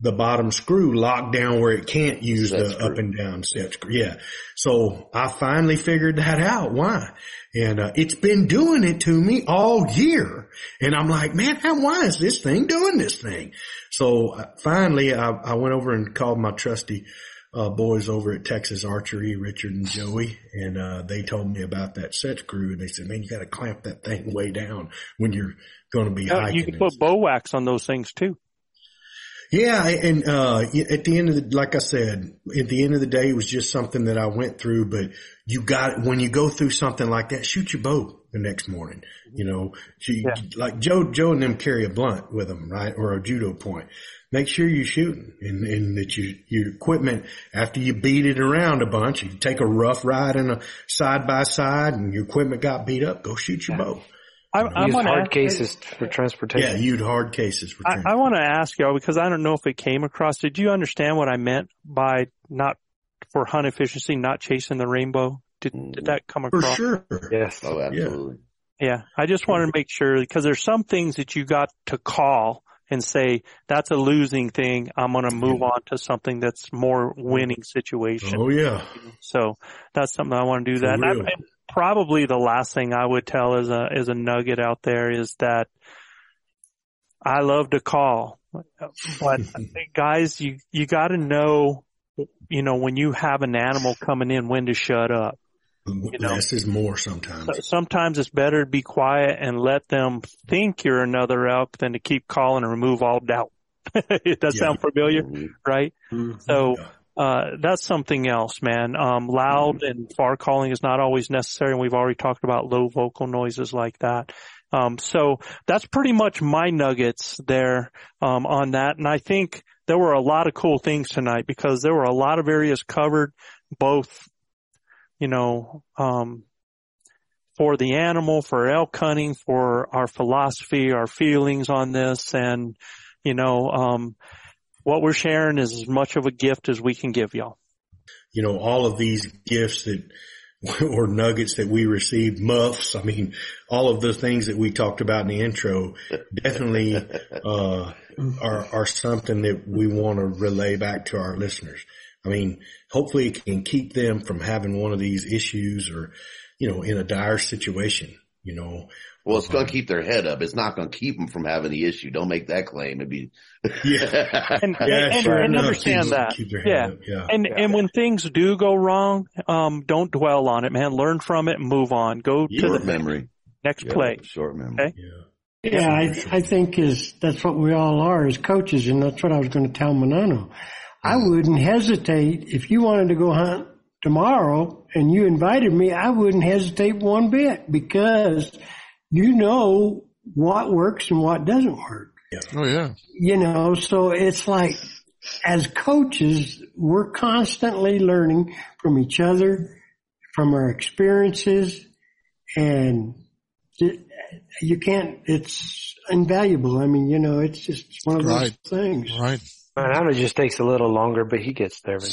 the bottom screw locked down where it can't use set the screw. up and down set screw. Yeah. So I finally figured that out. Why? And uh, it's been doing it to me all year. And I'm like, man, how, why is this thing doing this thing? So uh, finally I, I, went over and called my trusty uh, boys over at Texas Archery, Richard and Joey, and uh, they told me about that set screw. And they said, "Man, you got to clamp that thing way down when you're going to be Uh, hiking." you can put bow wax on those things too. Yeah, and uh at the end of the like I said, at the end of the day it was just something that I went through, but you got when you go through something like that, shoot your bow the next morning. You know, you, like Joe Joe and them carry a blunt with them, right? Or a judo point. Make sure you're shooting and, and that your your equipment, after you beat it around a bunch, you take a rough ride in a side by side and your equipment got beat up, go shoot your bow. I, I Use want to hard cases for transportation. Yeah, you'd hard cases for I, I want to ask y'all because I don't know if it came across. Did you understand what I meant by not for hunt efficiency, not chasing the rainbow? Did, did that come across? For across? sure. Yes. Oh, absolutely. Yeah, I just wanted to make sure because there's some things that you got to call and say that's a losing thing. I'm going to move on to something that's more winning situation. Oh yeah. So that's something I want to do For that. And I- real. and probably the last thing I would tell as a as a nugget out there is that I love to call, but guys, you you got to know, you know, when you have an animal coming in, when to shut up. You Less is more sometimes. So- Sometimes it's better to be quiet and let them think you're another elk than to keep calling and remove all doubt. It Does that Yeah. sound familiar? Mm-hmm. Right? Mm-hmm. So, uh, that's something else, man. Um, loud and far calling is not always necessary. And we've already talked about low vocal noises like that. Um, so that's pretty much my nuggets there, um, on that. And I think there were a lot of cool things tonight because there were a lot of areas covered, both, you know, um, for the animal, for elk hunting, for our philosophy, our feelings on this. And, you know, um, what we're sharing is as much of a gift as we can give y'all. you know, all of these gifts that, or nuggets that we received, muffs, I mean, all of the things that we talked about in the intro definitely, uh, are, are something that we want to relay back to our listeners. I mean, hopefully it can keep them from having one of these issues or, you know, in a dire situation, you know. Well, it's going to keep their head up. It's not going to keep them from having the issue. Don't make that claim. It'd be, yeah. And, Yeah, and, sure and enough, understand that. keep their yeah. head up, yeah. And, and when things do go wrong, um, don't dwell on it, man. Learn from it and move on. Go to Short the memory. next Yeah, play. Short memory. Okay. Yeah, I, I think is that's what we all are as coaches, and that's what I was going to tell Manano. I wouldn't hesitate if you wanted to go hunt tomorrow and you invited me. I wouldn't hesitate one bit because you know what works and what doesn't work. Oh yeah. You know, so it's like as coaches, we're constantly learning from each other, from our experiences, and you can't, it's invaluable. I mean, you know, it's just one of those things. Right. things. Right. Manano just takes a little longer, but he gets there.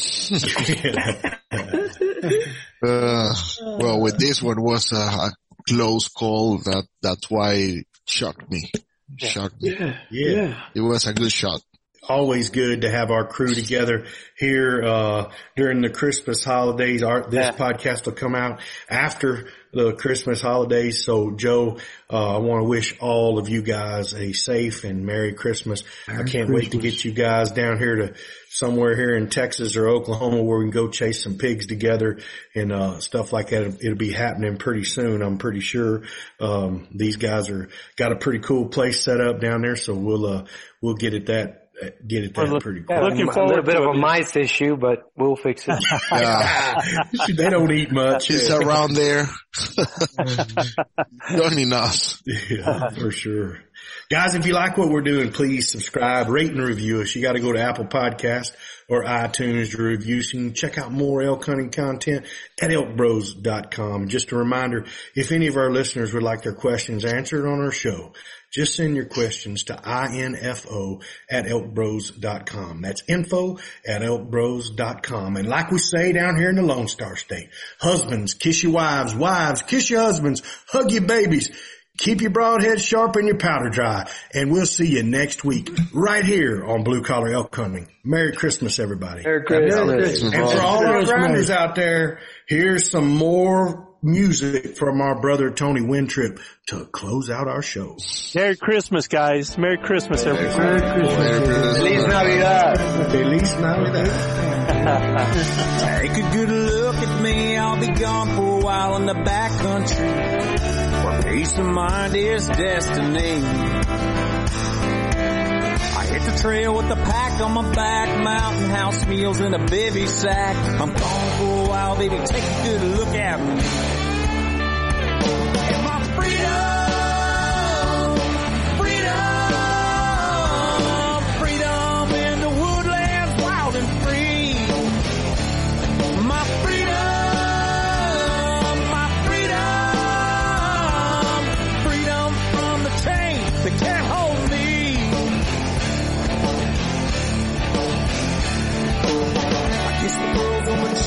Uh, well, with this one was a, a close call. That that's why it shocked me. Shocked me. Yeah. Yeah. It was a good shot. always good to have our crew together here uh, during the Christmas holidays. Our this podcast will come out after the Christmas holidays. So Joe, uh, I want to wish all of you guys a safe and Merry Christmas. I can't wait to get you guys down here to somewhere here in Texas or Oklahoma where we can go chase some pigs together and uh, stuff like that. It'll be happening pretty soon. I'm pretty sure. Um, these guys are got a pretty cool place set up down there, so we'll uh, we'll get it that Uh, get it that pretty quick. Looking for a little bit of a mice issue, but we'll fix it. they don't eat much. It's around there. Joining us. Yeah, for sure. Guys, if you like what we're doing, please subscribe, rate and review us. You got to go to Apple Podcast or iTunes to review. So you can check out more elk hunting content at elkbros.com. Just a reminder, if any of our listeners would like their questions answered on our show, just send your questions to info at elkbros.com. That's info at elkbros.com. And like we say down here in the Lone Star State, husbands, kiss your wives, wives, kiss your husbands, hug your babies. Keep your broadhead sharp and your powder dry. And we'll see you next week right here on Blue Collar Elk Hunting. Merry Christmas, everybody. Merry Christmas. And for all our grinders out there, here's some more music from our brother Tony Wintrip to close out our show. Merry Christmas, guys. Merry Christmas, everybody. Merry Christmas. Feliz Navidad. Feliz Navidad. Take a good look at me, I'll be gone for a while in the back country, where peace of mind is destiny. I hit the trail with the pack on my back, mountain house meals in a bivy sack. I'm gone for a while, baby, take a good look at me.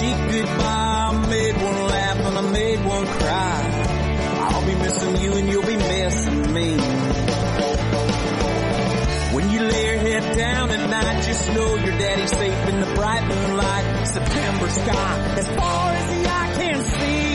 Cheek goodbye. I made one laugh and I made one cry. I'll be missing you and you'll be missing me. When you lay your head down at night, just know your daddy's safe in the bright moonlight. September sky, as far as the eye can see.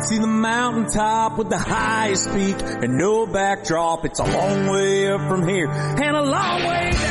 Can see the mountaintop with the highest peak and no backdrop. It's a long way up from here and a long way down.